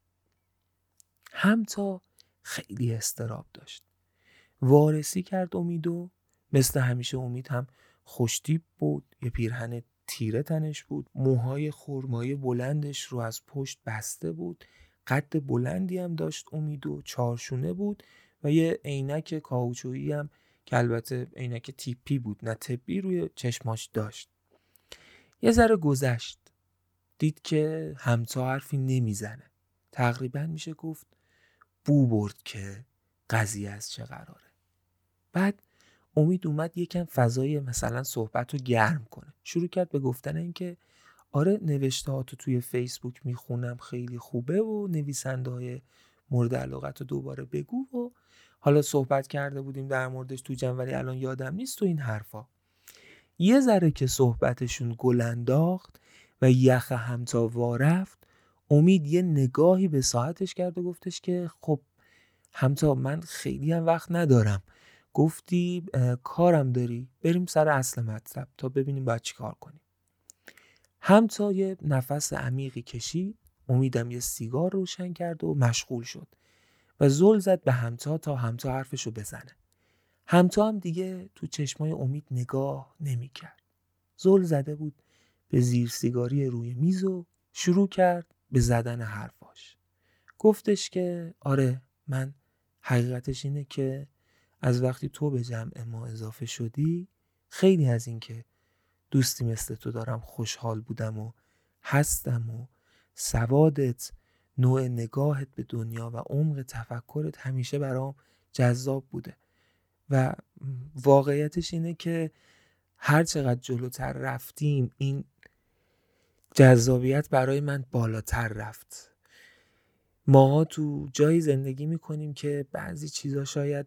همتا خیلی استراب داشت. وارسی کرد امیدو مثل همیشه امید هم خوشتیب بود یه پیرهن تیره تنش بود موهای خرمایی بلندش رو از پشت بسته بود. قد بلندی هم داشت امید و چارشونه بود و یه عینک کاوچویی هم که البته عینک تیپی بود نه طبی روی چشماش داشت. یه ذره گذشت. دید که همتا حرفی نمی‌زنه. تقریبا میشه گفت بو برد که قضیه از چه قراره. بعد امید اومد یکم فضای مثلا صحبت رو گرم کنه. شروع کرد به گفتن اینکه آره نوشته تو توی فیسبوک می‌خونم خیلی خوبه و نویسنده های مورد علاقت رو دوباره بگو و حالا صحبت کرده بودیم در موردش تو جمع ولی الان یادم نیست تو این حرفا. یه ذره که صحبتشون گل انداخت و یخ همتا وارفت امید یه نگاهی به ساعتش کرد و گفتش که خب همتا من خیلی هم وقت ندارم. گفتی کارم داری بریم سر اصل مطلب تا ببینیم باید چی کار همتا یه نفس عمیقی کشید امیدم یه سیگار روشن کرد و مشغول شد و زل زد به همتا تا همتا حرفشو بزنه همتا هم دیگه تو چشمای امید نگاه نمی‌کرد. زل زده بود به زیر سیگاری روی میز و شروع کرد به زدن حرفاش گفتش که آره من حقیقتش اینه که از وقتی تو به جمع ما اضافه شدی خیلی از این که دوستی مثل تو دارم خوشحال بودم و هستم و سوادت نوع نگاهت به دنیا و عمق تفکرت همیشه برام جذاب بوده. و واقعیتش اینه که هر چقدر جلوتر رفتیم این جذابیت برای من بالاتر رفت. ماها تو جایی زندگی می‌کنیم که بعضی چیزا شاید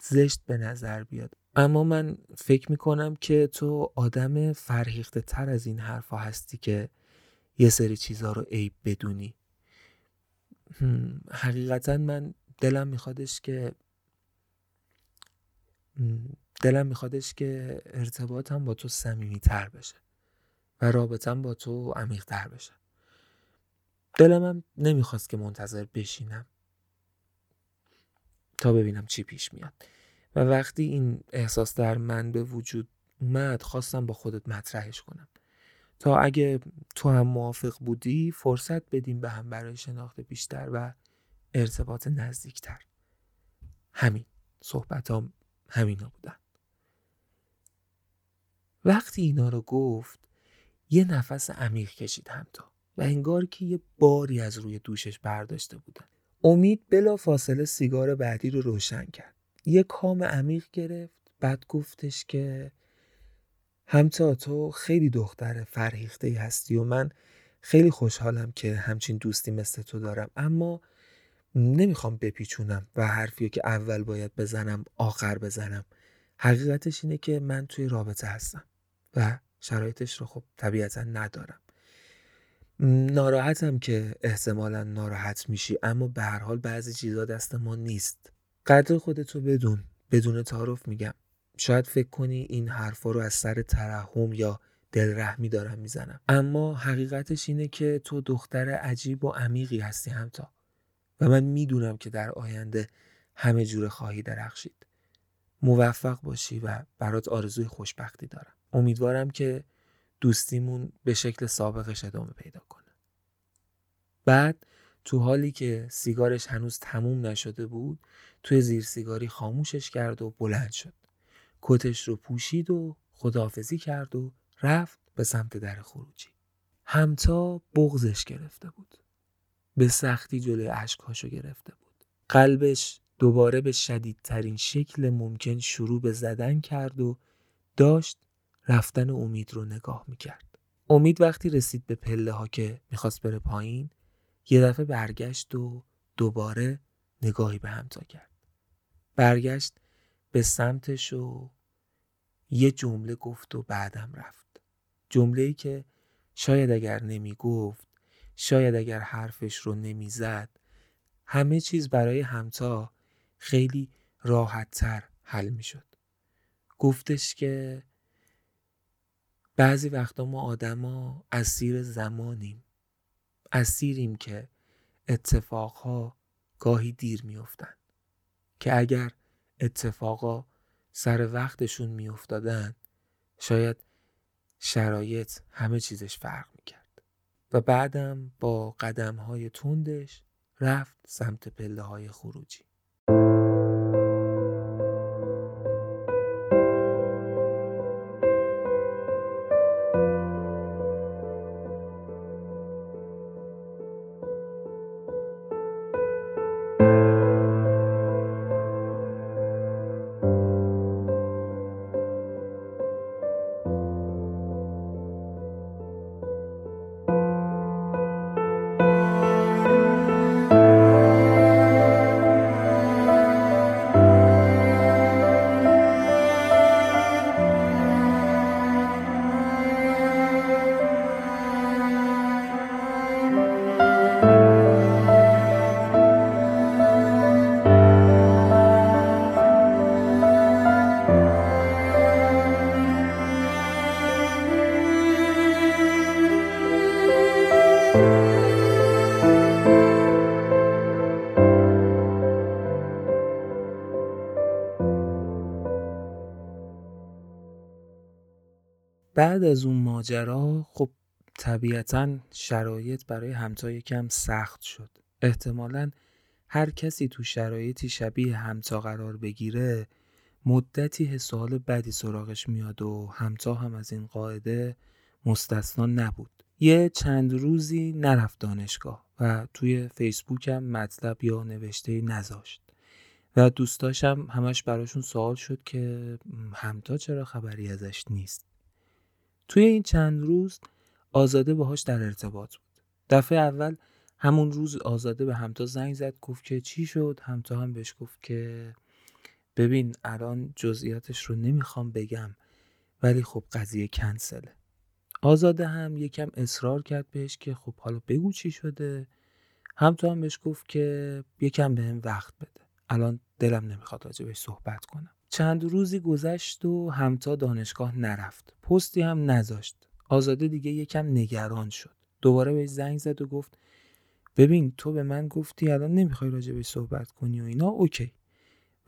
زشت به نظر بیاد. اما من فکر می‌کنم که تو آدم فرهیخته تر از این حرفا هستی که یه سری چیزها رو عیب بدونی. حقیقتا من دلم میخوادش که دلم میخوادش که ارتباطم با تو سمیمی تر بشه و رابطم با تو عمیق تر بشه. دلم هم نمی‌خواست که منتظر بشینم تا ببینم چی پیش میاد. و وقتی این احساس در من به وجود اومد خواستم با خودت مطرحش کنم. تا اگه تو هم موافق بودی فرصت بدیم به هم برای شناخت بیشتر و ارتباط نزدیکتر. همین صحبت هم همینا بودن. وقتی اینا رو گفت یه نفس عمیق کشید همتا و انگار که یه باری از روی دوشش برداشته بودن. امید بلا فاصله سیگار بعدی رو روشن کرد. یه کام عمیق گرفت بعد گفتش که همتا تو خیلی دختر فرهیخته ای هستی و من خیلی خوشحالم که همچین دوستی مثل تو دارم اما نمی‌خوام بپیچونم و حرفی که اول باید بزنم آخر بزنم. حقیقتش اینه که من توی رابطه هستم و شرایطش رو خب طبیعتا ندارم. ناراحتم که احتمالا ناراحت میشی اما به هر حال بعضی چیزا دست ما نیست. قدر خودتو بدون بدون تعارف میگم. شاید فکر کنی این حرفا رو از سر ترحم یا دلرحمی دارم می‌زنم. اما حقیقتش اینه که تو دختر عجیب و عمیقی هستی همتا. و من می‌دونم که در آینده همه جور خواهی درخشید. موفق باشی و برات آرزوی خوشبختی دارم. امیدوارم که دوستیمون به شکل سابقش ادامه پیدا کنه. بعد تو حالی که سیگارش هنوز تموم نشده بود توی زیر سیگاری خاموشش کرد و بلند شد. کتش رو پوشید و خداحافظی کرد و رفت به سمت در خروجی. همتا بغزش گرفته بود. به سختی جلوی اشکهاشو گرفته بود. قلبش دوباره به شدیدترین شکل ممکن شروع به زدن کرد و داشت رفتن امید رو نگاه می‌کرد. امید وقتی رسید به پله ها که می‌خواست بره پایین یه دفعه برگشت و دوباره نگاهی به همتا کرد. برگشت به سمتش و یه جمله گفت و بعدم رفت. جمله ای که شاید اگر نمی گفت شاید اگر حرفش رو نمی‌زد همه چیز برای همتا خیلی راحت تر حل می شد. گفتش که بعضی وقتا ما آدما اسیر زمانیم. اسیریم که اتفاقها گاهی دیر میافتند که اگر اتفاقا سر وقتشون میافتادن شاید شرایط همه چیزش فرق می‌کرد. و بعدم با قدم های تندش رفت سمت پله های خروجی. بعد از اون ماجرا خب طبیعتا شرایط برای همتا یکم سخت شد. احتمالا هر کسی تو شرایطی شبیه همتا قرار بگیره مدتی حسال بدی سراغش میاد و همتا هم از این قاعده مستثنا نبود. یه چند روزی نرفت دانشگاه و توی فیسبوک هم مطلب یا نوشته نذاشت. و دوستاشم همش براشون سوال شد که همتا چرا خبری ازش نیست؟ توی این چند روز آزاده باهاش در ارتباط بود. دفعه اول همون روز آزاده به همتا زنگ زد گفت که چی شد؟ همتا هم بهش گفت که ببین الان جزئیاتش رو نمی‌خوام بگم ولی خب قضیه کنسله. آزاده هم یکم اصرار کرد بهش که خب حالا بگو چی شده. همتا هم بهش گفت که یکم به هم وقت بده. الان دلم نمی‌خواد راجبش صحبت کنم. چند روزی گذشت و همتا دانشگاه نرفت. پستی هم نذاشت. آزاده دیگه یکم نگران شد. دوباره بهش زنگ زد و گفت ببین تو به من گفتی الان نمی‌خوای راجع به صحبت کنی و اینا؟ اوکی.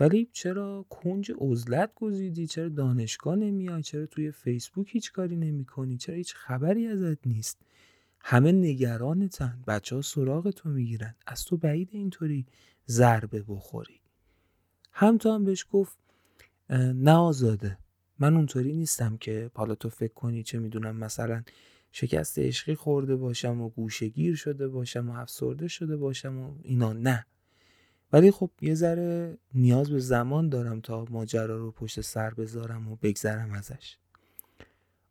ولی چرا کنج عزلت گزیدی؟ چرا دانشگاه نمیای؟ چرا توی فیسبوک هیچ کاری نمی‌کنی؟ چرا هیچ خبری ازت نیست؟ همه نگرانتن. بچه ها سراغ تو می‌گیرن. از تو بعید اینطوری ضربه بخوری. هم تو هم بهش گفت نه آزاده. من اونطوری نیستم که حالا تو فکر کنی چه می‌دونم مثلا شکست عشقی خورده باشم و گوشگیر شده باشم و افسرده شده باشم و اینا نه. ولی خب یه ذره نیاز به زمان دارم تا ماجرا رو پشت سر بذارم و بگذرم ازش.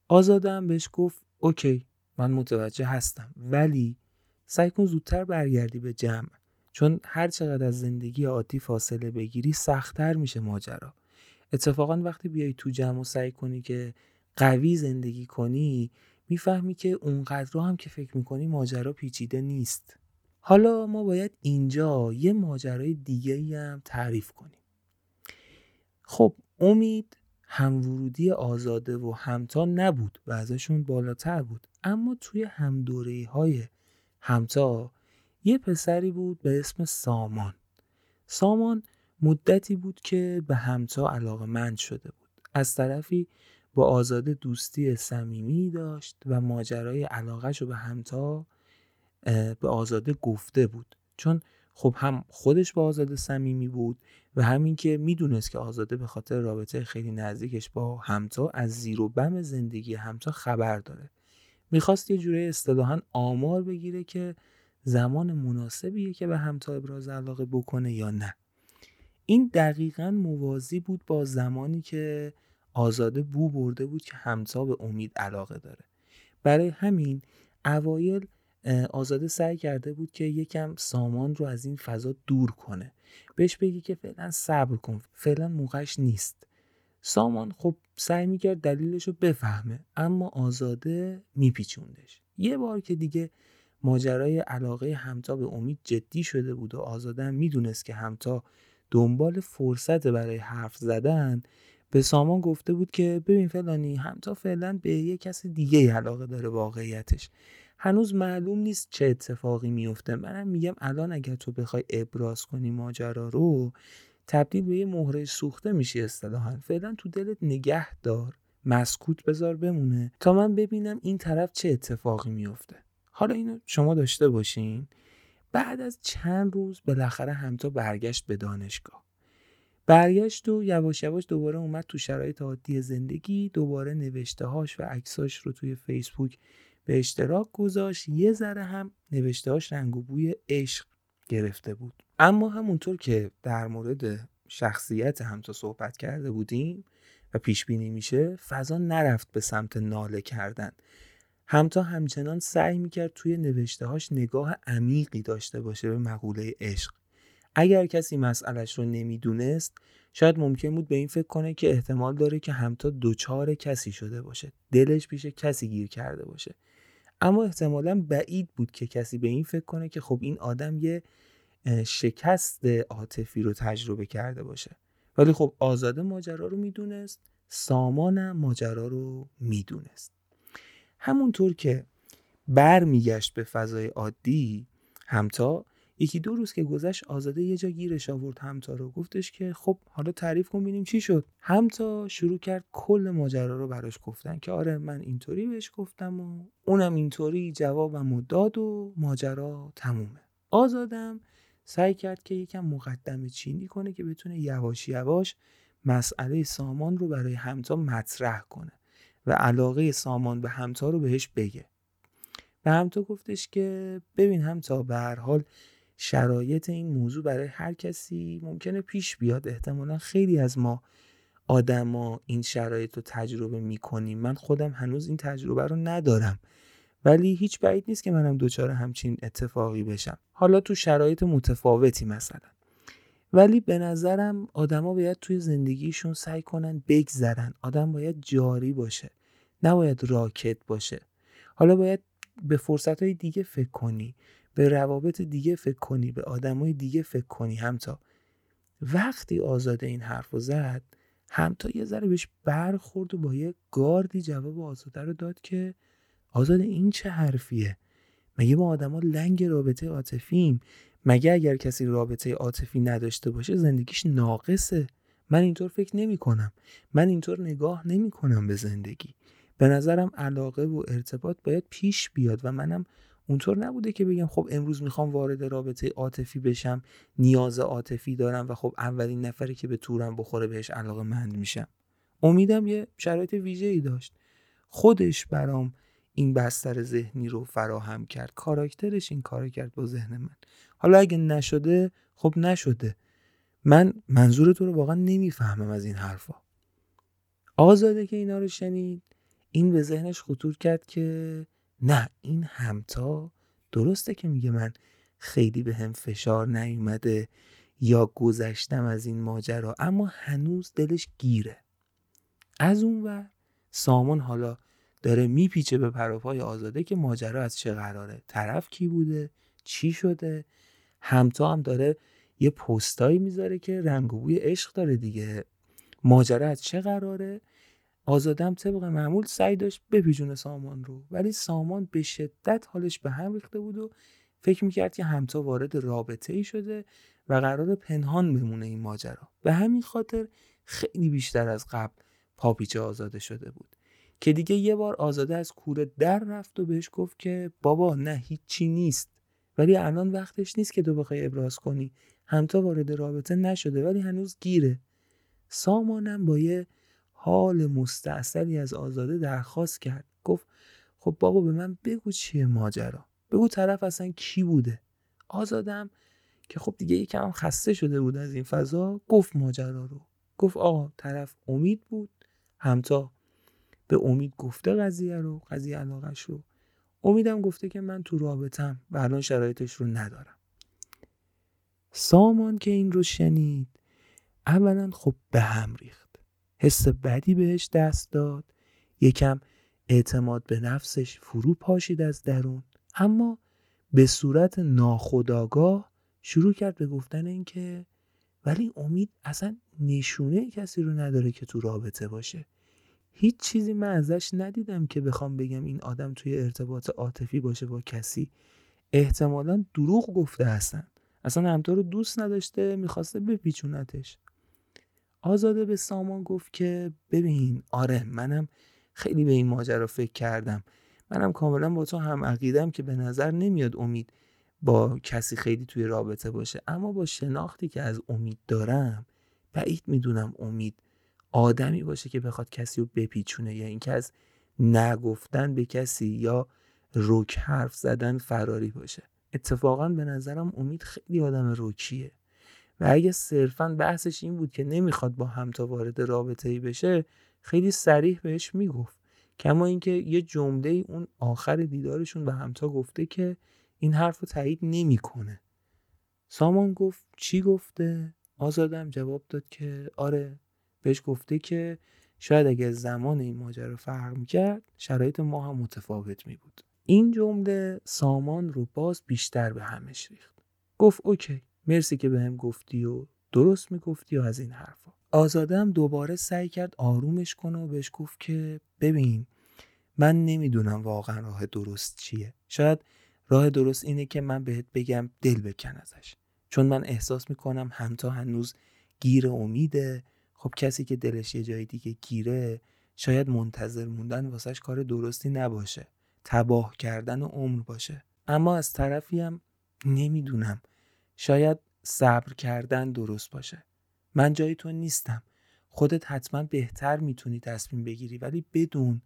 آزاده هم بهش گفت اوکی من متوجه هستم ولی سعی کن زودتر برگردی به جمع چون هر چقدر از زندگی عادی فاصله بگیری سختتر میشه ماجرا. اتفاقا وقتی بیای تو جمع و سعی کنی که قوی زندگی کنی می‌فهمی که اونقدر هم که فکر می‌کنی ماجرا پیچیده نیست. حالا ما باید اینجا یه ماجرای دیگه هم تعریف کنیم. خب امید همورودی آزاده و همتا نبود و ازشون بالاتر بود. اما توی همدوره های همتا یه پسری بود به اسم سامان. سامان مدتی بود که به همتا علاقه مند شده بود. از طرفی با آزاده دوستی صمیمی داشت و ماجرای علاقهش رو به همتا به آزاده گفته بود. چون خب هم خودش با آزاده صمیمی بود و همین که می‌دونست که آزاده به خاطر رابطه خیلی نزدیکش با همتا از زیر و بم زندگی همتا خبر داره. می‌خواست یه جوره اصطلاحا آمار بگیره که زمان مناسبیه که به همتا ابراز علاقه بکنه یا نه. این دقیقا موازی بود با زمانی که آزاده بو برده بود که همتا به امید علاقه داره. برای همین اوایل آزاده سعی کرده بود که یکم سامان رو از این فضا دور کنه. بهش بگی که فعلا صبر کن فعلا موقعش نیست. سامان خب سعی می‌کرد دلیلش رو بفهمه اما آزاده میپیچوندش. یه بار که دیگه ماجرای علاقه همتا به امید جدی شده بود و آزاده هم می‌دونست که همتا دنبال فرصت برای حرف زدن به سامان گفته بود که ببین فلانی همتا فعلا به یه کسی دیگه علاقه داره واقعیتش. هنوز معلوم نیست چه اتفاقی میفته منم میگم الان اگر تو بخوای ابراز کنی ماجرا رو تبدیل به یه مهره سوخته میشی اصطلاحا. فعلا تو دلت نگه دار مسکوت بذار بمونه تا من ببینم این طرف چه اتفاقی میفته حالا اینو شما داشته باشین. بعد از چند روز بالاخره همتا برگشت به دانشگاه. برگشت و یواش یواش دوباره اومد تو شرایط عادی زندگی دوباره نوشته هاش و عکساش رو توی فیسبوک به اشتراک گذاشت. یه ذره هم نوشته هاش رنگ و بوی عشق گرفته بود. اما همونطور که در مورد شخصیت همتا صحبت کرده بودیم و پیش بینی میشه فضا نرفت به سمت ناله کردن. همتا همچنان سعی می‌کرد توی نوشته هاش نگاه عمیقی داشته باشه به مقوله عشق. اگر کسی مسئلش رو نمی‌دونست شاید ممکن بود به این فکر کنه که احتمال داره که همتا دوچار کسی شده باشه. دلش پیش کسی گیر کرده باشه. اما احتمالا بعید بود که کسی به این فکر کنه که خب این آدم یه شکست عاطفی رو تجربه کرده باشه. ولی خب آزاده ماجرا رو می‌دونست سامانم ماجرا رو می‌دونست. همونطور که برمیگشت به فضای عادی همتا یکی دو روز که گذشت آزاده یه جا گیرش آورد. همتا رو گفتش که خب حالا تعریف کن ببینیم چی شد. همتا شروع کرد کل ماجرا رو براش گفتن که آره من اینطوری بهش گفتم و اونم اینطوری جوابم داد و ماجرا تمومه. آزادم سعی کرد که یکم مقدمه چینی کنه که بتونه یواش یواش مسئله سامان رو برای همتا مطرح کنه. و علاقه سامان به همتا رو بهش بگه. به همتا گفتش که ببین همتا به هر حال شرایط این موضوع برای هر کسی ممکنه پیش بیاد. احتمالا خیلی از ما آدما این شرایط رو تجربه می‌کنیم. من خودم هنوز این تجربه رو ندارم. ولی هیچ بعید نیست که منم دچار همچین اتفاقی بشم. حالا تو شرایط متفاوتی مثلا. ولی به نظرم آدما باید توی زندگیشون سعی کنن بگذرن. آدم باید جاری باشه نباید راکت باشه. حالا باید به فرصت های دیگه فکر کنی به روابط دیگه فکر کنی به آدمای دیگه فکر کنی. همتا. وقتی آزاده این حرف زد همتا یه ذره بهش برخورد و با یه گاردی جواب آزاده رو داد که آزاده این چه حرفیه؟ مگه ما آدما لنگ رابطه عاطفیم؟ مگه اگر کسی رابطه عاطفی نداشته باشه زندگیش ناقصه؟ من اینطور فکر نمی کنم من اینطور نگاه نمی کنم به زندگی. به نظرم علاقه و ارتباط باید پیش بیاد و منم اونطور نبوده که بگم خب امروز می‌خوام وارد رابطه عاطفی بشم نیاز عاطفی دارم و خب اولین نفری که به تورم بخوره بهش علاقه مند میشم. امیدم یه شرایط ویژه ای داشت. خودش برام این بستر ذهنی رو فراهم کرد. کاراکترش این کار کرد با ذهن من. حالا اگه نشده خب نشده. من منظور تو رو واقعا نمی‌فهمم از این حرفا. آزاده که اینا رو شنید این به ذهنش خطور کرد که نه این همتا درسته که میگه من خیلی به هم فشار نیومده یا گذشتم از این ماجرا اما هنوز دلش گیره. از اون ور سامان حالا داره میپیچه به پروپای آزاده که ماجرا از چه قراره؟ طرف کی بوده؟ چی شده؟ همتا هم داره یه پستایی می‌ذاره که رنگ و بوی عشق داره دیگه. ماجرا از چه قراره؟ آزادم طبق معمول سعی داشت بپیجونه سامان رو ولی سامان به شدت حالش به هم ریخته بود و فکر می‌کرد که همتا وارد رابطه ای شده و قرار پنهان بمونه این ماجرا. به همین خاطر خیلی بیشتر از قبل پاپیچه آزاده شده بود. که دیگه یه بار آزاده از کوره در رفت و بهش گفت که بابا نه هیچی نیست. ولی الان وقتش نیست که تو بخوای ابراز کنی. همتا وارد رابطه نشده ولی هنوز گیره. سامانم با یه حال مستاصلی از آزاده درخواست کرد. گفت خب بابا به من بگو چیه ماجرا. بگو طرف اصلا کی بوده؟ آزادم که خب دیگه یکم خسته شده بود از این فضا گفت ماجرا رو. گفت آقا طرف امید بود. همتا به امید گفته قضیه رو قضیه علاقش رو. امیدم گفته که من تو رابطم و الان شرایطش رو ندارم. سامان که این رو شنید اولا خب به هم ریخت. حس بدی بهش دست داد. یکم اعتماد به نفسش فرو پاشید از درون. اما به صورت ناخداگاه شروع کرد به گفتن اینکه ولی امید اصلا نشونه کسی رو نداره که تو رابطه باشه. هیچ چیزی من ازش ندیدم که بخوام بگم این آدم توی ارتباط عاطفی باشه با کسی. احتمالا دروغ گفته هستن. اصلا همتا رو دوست نداشته می‌خواسته بپیچونتش. آزاده به سامان گفت که ببین آره منم خیلی به این ماجرا فکر کردم. منم کاملا با تو هم عقیدم که به نظر نمیاد امید با کسی خیلی توی رابطه باشه. اما با شناختی که از امید دارم بعید می‌دونم امید آدمی باشه که بخواد کسی رو بپیچونه یا اینکه از نگفتن به کسی یا روک حرف زدن فراری باشه. اتفاقا به نظرم امید خیلی آدم روکیه و اگه صرفا بحثش این بود که نمی‌خواد با همتا وارد رابطه ای بشه خیلی سریح بهش می‌گفت. کما اینکه یه جمله اون آخر دیدارشون به همتا گفته که این حرف رو تایید نمی‌کنه. سامان گفت چی گفته؟ آزادم جواب داد که آره بهش گفته که شاید اگر زمان این ماجرا فرق می‌کرد شرایط ما هم متفاوت می بود این جمله سامان رو باز بیشتر به همش ریخت. گفت اوکی مرسی که بهم به گفتی و درست می‌گفتی و از این حرفا. آزادم دوباره سعی کرد آرومش کنه و بهش گفت که ببین من نمی‌دونم واقعا راه درست چیه. شاید راه درست اینه که من بهت بگم دل بکن ازش. چون من احساس می‌کنم همتا هنوز گیر امیده خب کسی که دلش یه جای دیگه گیره شاید منتظر موندن واسش کار درستی نباشه. تباه کردن عمر باشه. اما از طرفی هم نمی‌دونم. شاید صبر کردن درست باشه. من جای تو نیستم. خودت حتما بهتر می‌تونی تصمیم بگیری ولی بدون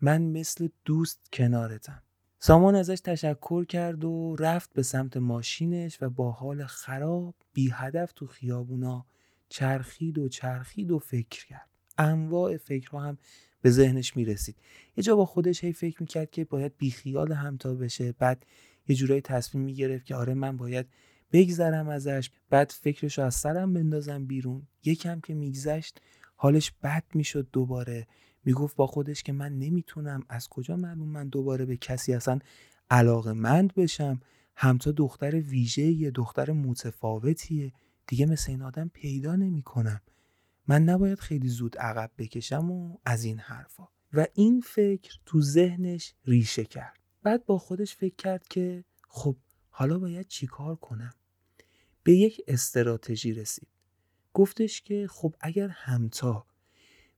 من مثل دوست کنارتم. سامان ازش تشکر کرد و رفت به سمت ماشینش و با حال خراب بی هدف تو خیابونا چرخید و چرخید و فکر کرد. انواع فکرها هم به ذهنش می‌رسید. یه جا با خودش هی فکر می‌کرد که باید بیخیال همتا بشه. بعد یه جورایی تصمیم می‌گرفت که آره من باید بگذرم ازش بعد فکرش رو از سرم بندازم بیرون. یکم که میگذشت حالش بد می‌شد دوباره. می‌گفت با خودش که من نمی‌تونم. از کجا معلوم من دوباره به کسی اصلا علاقه مند بشم همتا دختر ویژه یه دختر متفاوتیه. دیگه مثل این آدم پیدا نمی‌کنم. من نباید خیلی زود عقب بکشم و از این حرفا. و این فکر تو ذهنش ریشه کرد. بعد با خودش فکر کرد که خب حالا باید چیکار کنم؟ به یک استراتژی رسید. گفتش که خب اگر همتا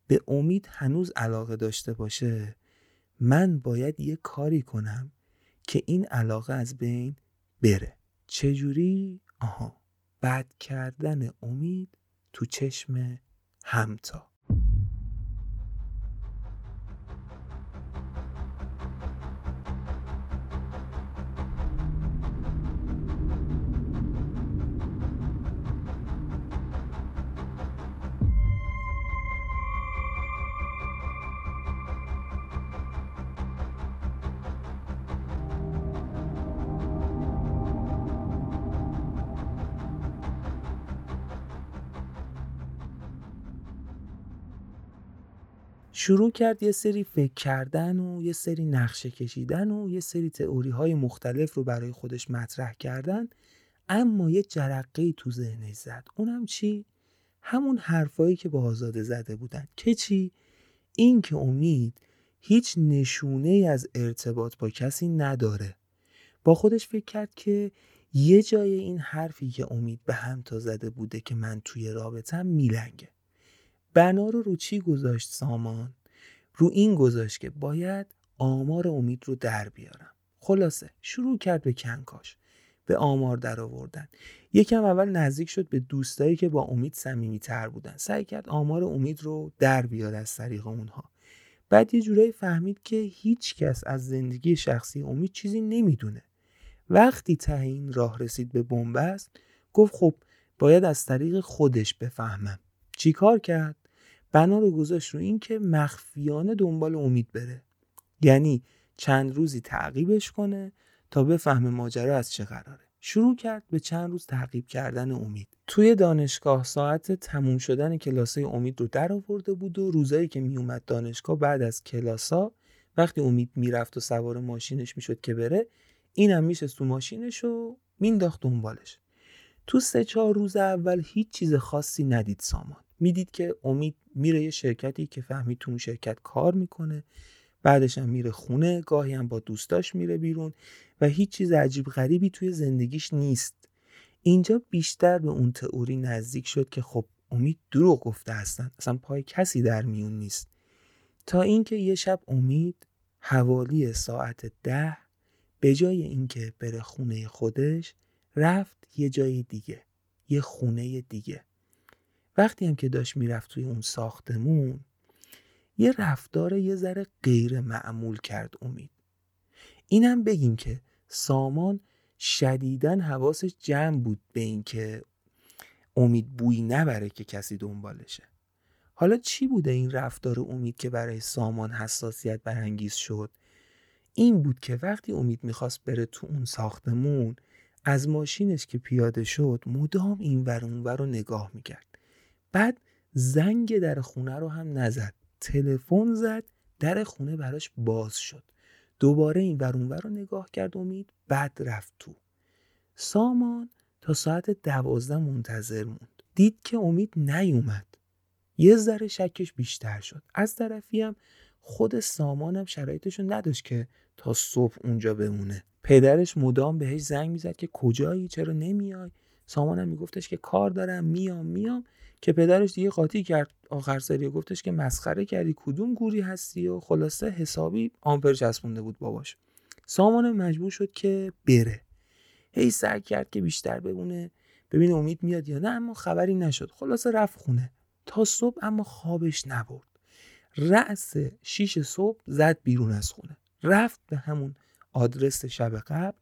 به امید هنوز علاقه داشته باشه من باید یه کاری کنم که این علاقه از بین بره. چجوری؟ آها. بد کردن امید تو چشم همتا. شروع کرد یه سری فکر کردن و یه سری نقشه کشیدن و یه سری تئوری های مختلف رو برای خودش مطرح کردن اما یه جرقه تو ذهنش زد اونم چی؟ همون حرفایی که با آزاده زده بودن که چی؟ این که امید هیچ نشونه از ارتباط با کسی نداره با خودش فکر کرد که یه جای این حرفی که امید به هم تا زده بوده که من توی رابطم میلنگه بنا رو رو چی گذاشت سامان؟ رو این گذاشت که باید آمار امید رو در بیارم. خلاصه شروع کرد به کنکاش به آمار در آوردن. یکم اول نزدیک شد به دوستایی که با امید صمیمی تر بودن. سعی کرد آمار امید رو در بیاره از طریق اونها. بعد یه جورایی فهمید که هیچ کس از زندگی شخصی امید چیزی نمی‌دونه. وقتی ته این راه رسید به بنبست گفت خب باید از طریق خودش بفهمم. چی کار کرد؟ بنا رو گذاشت رو اینکه مخفیانه دنبال امید بره. یعنی چند روزی تعقیبش کنه تا بفهمه ماجرا از چه قراره. شروع کرد به چند روز تعقیب کردن امید. توی دانشگاه ساعت تموم شدن کلاسای امید رو در آورده بود و روزایی که میومد دانشگاه بعد از کلاسا وقتی امید می‌رفت و سوار ماشینش می‌شد که بره اینم میشه تو ماشینش و مینداخت دنبالش. تو سه چهار روز اول هیچ چیز خاصی ندید سامان. می‌دید که امید میره یه شرکتی که فهمید تو اون شرکت کار می‌کنه بعدش هم میره خونه گاهی هم با دوستاش میره بیرون و هیچ چیز عجیب غریبی توی زندگیش نیست. اینجا بیشتر به اون تئوری نزدیک شد که خب امید دروغ گفته هستن اصلا پای کسی در میون نیست. تا اینکه یه شب امید حوالی ساعت ده به جای اینکه بره خونه خودش رفت یه جای دیگه یه خونه دیگه. وقتی هم که داشت می‌رفت توی اون ساختمون یه رفتار یه ذره غیر معمول کرد امید. اینم بگیم که سامان شدیدن حواسش جمع بود به اینکه امید بویی نبره که کسی دنبالشه. حالا چی بوده این رفتار امید که برای سامان حساسیت برانگیز شد؟ این بود که وقتی امید می‌خواست بره تو اون ساختمون از ماشینش که پیاده شد مدام این ور اون رو نگاه می‌کرد. بعد زنگ در خونه رو هم نزد. تلفن زد در خونه براش باز شد. دوباره این ور اون رو نگاه کرد امید بعد رفت تو. سامان تا ساعت دوازده منتظر موند. دید که امید نیومد. یه ذره شکش بیشتر شد. از طرفی هم خود سامانم شرایطشو نداشت که تا صبح اونجا بمونه. پدرش مدام بهش زنگ می‌زد که کجایی؟ چرا نمیای؟ سامانم میگفتش که کار دارم میام میام. که پدرش دیگه قاطی کرد آخر سری گفتش که مسخره کردی کدوم گوری هستی؟ و خلاصه حسابی آمپر چسبونده بود باباش. سامان مجبور شد که بره. هی سعی کرد که بیشتر بمونه. ببین امید میاد یا نه اما خبری نشد. خلاصه رفت خونه. تا صبح اما خوابش نبرد. رأس شیش صبح زد بیرون از خونه. رفت به همون آدرس شب قبل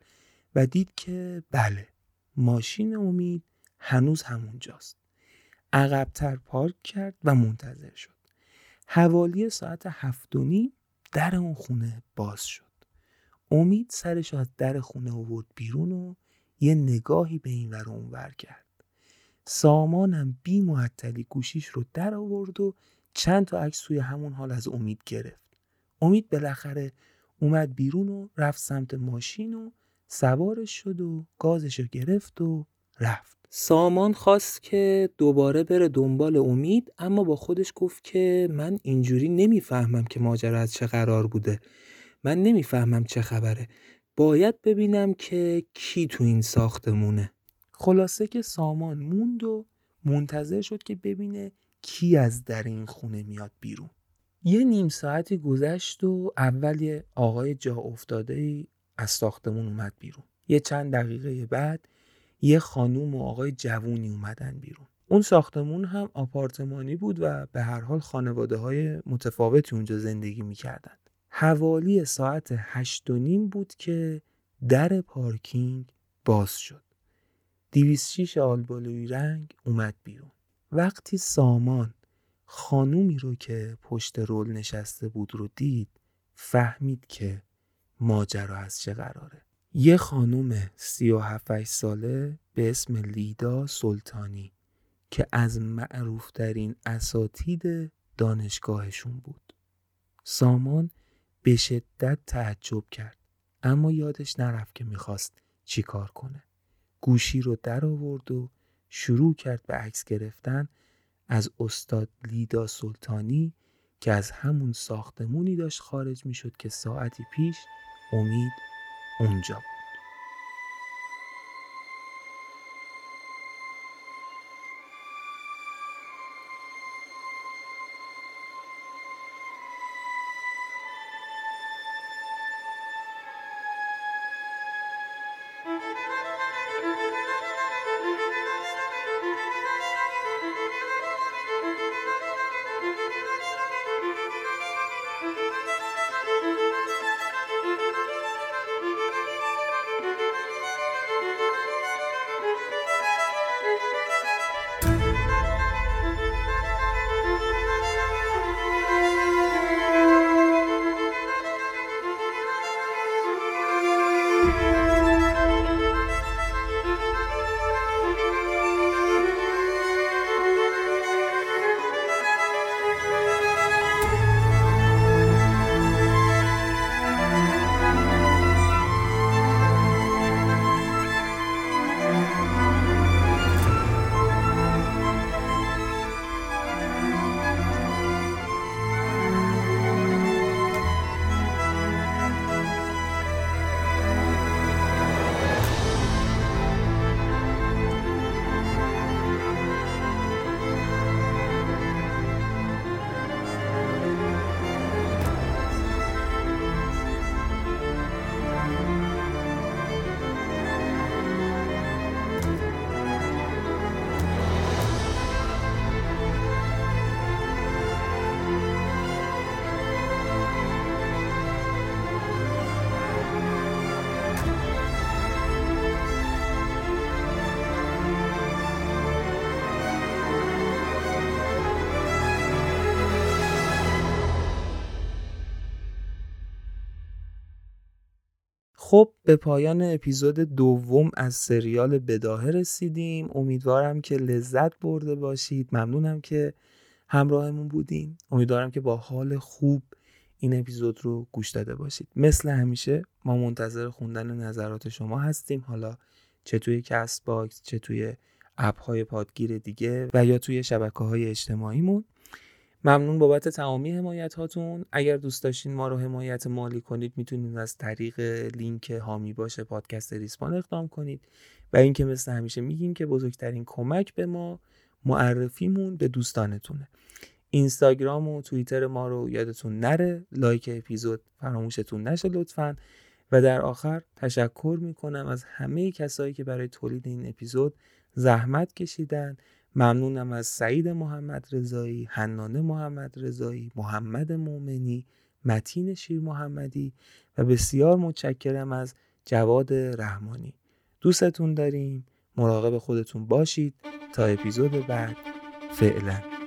و دید که بله ماشین امید هنوز همونجاست. عقبتر پارک کرد و منتظر شد. حوالی ساعت هفت و نیم در اون خونه باز شد. امید سرش از در خونه آورد بیرون و یه نگاهی به این ور اونور کرد. سامانم بی معطلی گوشیش رو در آورد و چند تا عکس توی همون حال از امید گرفت. امید بالاخره اومد بیرون و رفت سمت ماشین و سوارش شد و گازش رو گرفت و رفت. سامان خواست که دوباره بره دنبال امید اما با خودش گفت که من اینجوری نمی‌فهمم که ماجرا از چه قرار بوده. من نمی‌فهمم چه خبره. باید ببینم که کی تو این ساختمونه. خلاصه که سامان موند و منتظر شد که ببینه کی از در این خونه میاد بیرون. یه نیم ساعتی گذشت و اول یه آقای جا افتاده ای از ساختمون اومد بیرون. یه چند دقیقه بعد یه خانوم و آقای جوونی اومدن بیرون. اون ساختمون هم آپارتمانی بود و به هر حال خانواده های متفاوتی اونجا زندگی می‌کردن. حوالی ساعت هشت و نیم بود که در پارکینگ باز شد. دیویس شیش آلبالوی رنگ اومد بیرون. وقتی سامان خانومی رو که پشت رول نشسته بود رو دید فهمید که ماجرا از چه قراره. یه و هفت ساله به اسم لیدا سلطانی که از معروفترین اساتید دانشگاهشون بود. سامان به شدت تعجب کرد اما یادش نرفت که می‌خواست چی کار کنه. گوشی رو در آورد و شروع کرد به عکس گرفتن از استاد لیدا سلطانی که از همون ساختمونی داشت خارج می‌شد که ساعتی پیش امید اونجا. خب به پایان اپیزود دوم از سریال بداهه رسیدیم. امیدوارم که لذت برده باشید. ممنونم که همراهمون بودید امیدوارم که با حال خوب این اپیزود رو گوش داده باشید. مثل همیشه ما منتظر خوندن نظرات شما هستیم. حالا چه توی Castbox چه توی app های پادگیر دیگه و یا توی شبکه های اجتماعیمون. ممنون بابت تمامی حمایت هاتون اگر دوست داشتین ما رو حمایت مالی کنید می‌تونید از طریق لینک هامی باشه پادکست ریسپان اقدام کنید. و اینکه مثل همیشه میگیم که بزرگترین کمک به ما معرفیمون به دوستانتونه. اینستاگرام و توییتر ما رو یادتون نره. لایک اپیزود فراموشتون نشه لطفا. و در آخر تشکر می‌کنم از همه کسایی که برای تولید این اپیزود زحمت کشیدن ممنونم از سعید محمد رضایی، حنانه محمد رضایی، محمد مومنی، متین شیر محمدی و بسیار متشکرم از جواد رحمانی. دوستتون داریم، مراقب خودتون باشید تا اپیزود بعد. فعلا.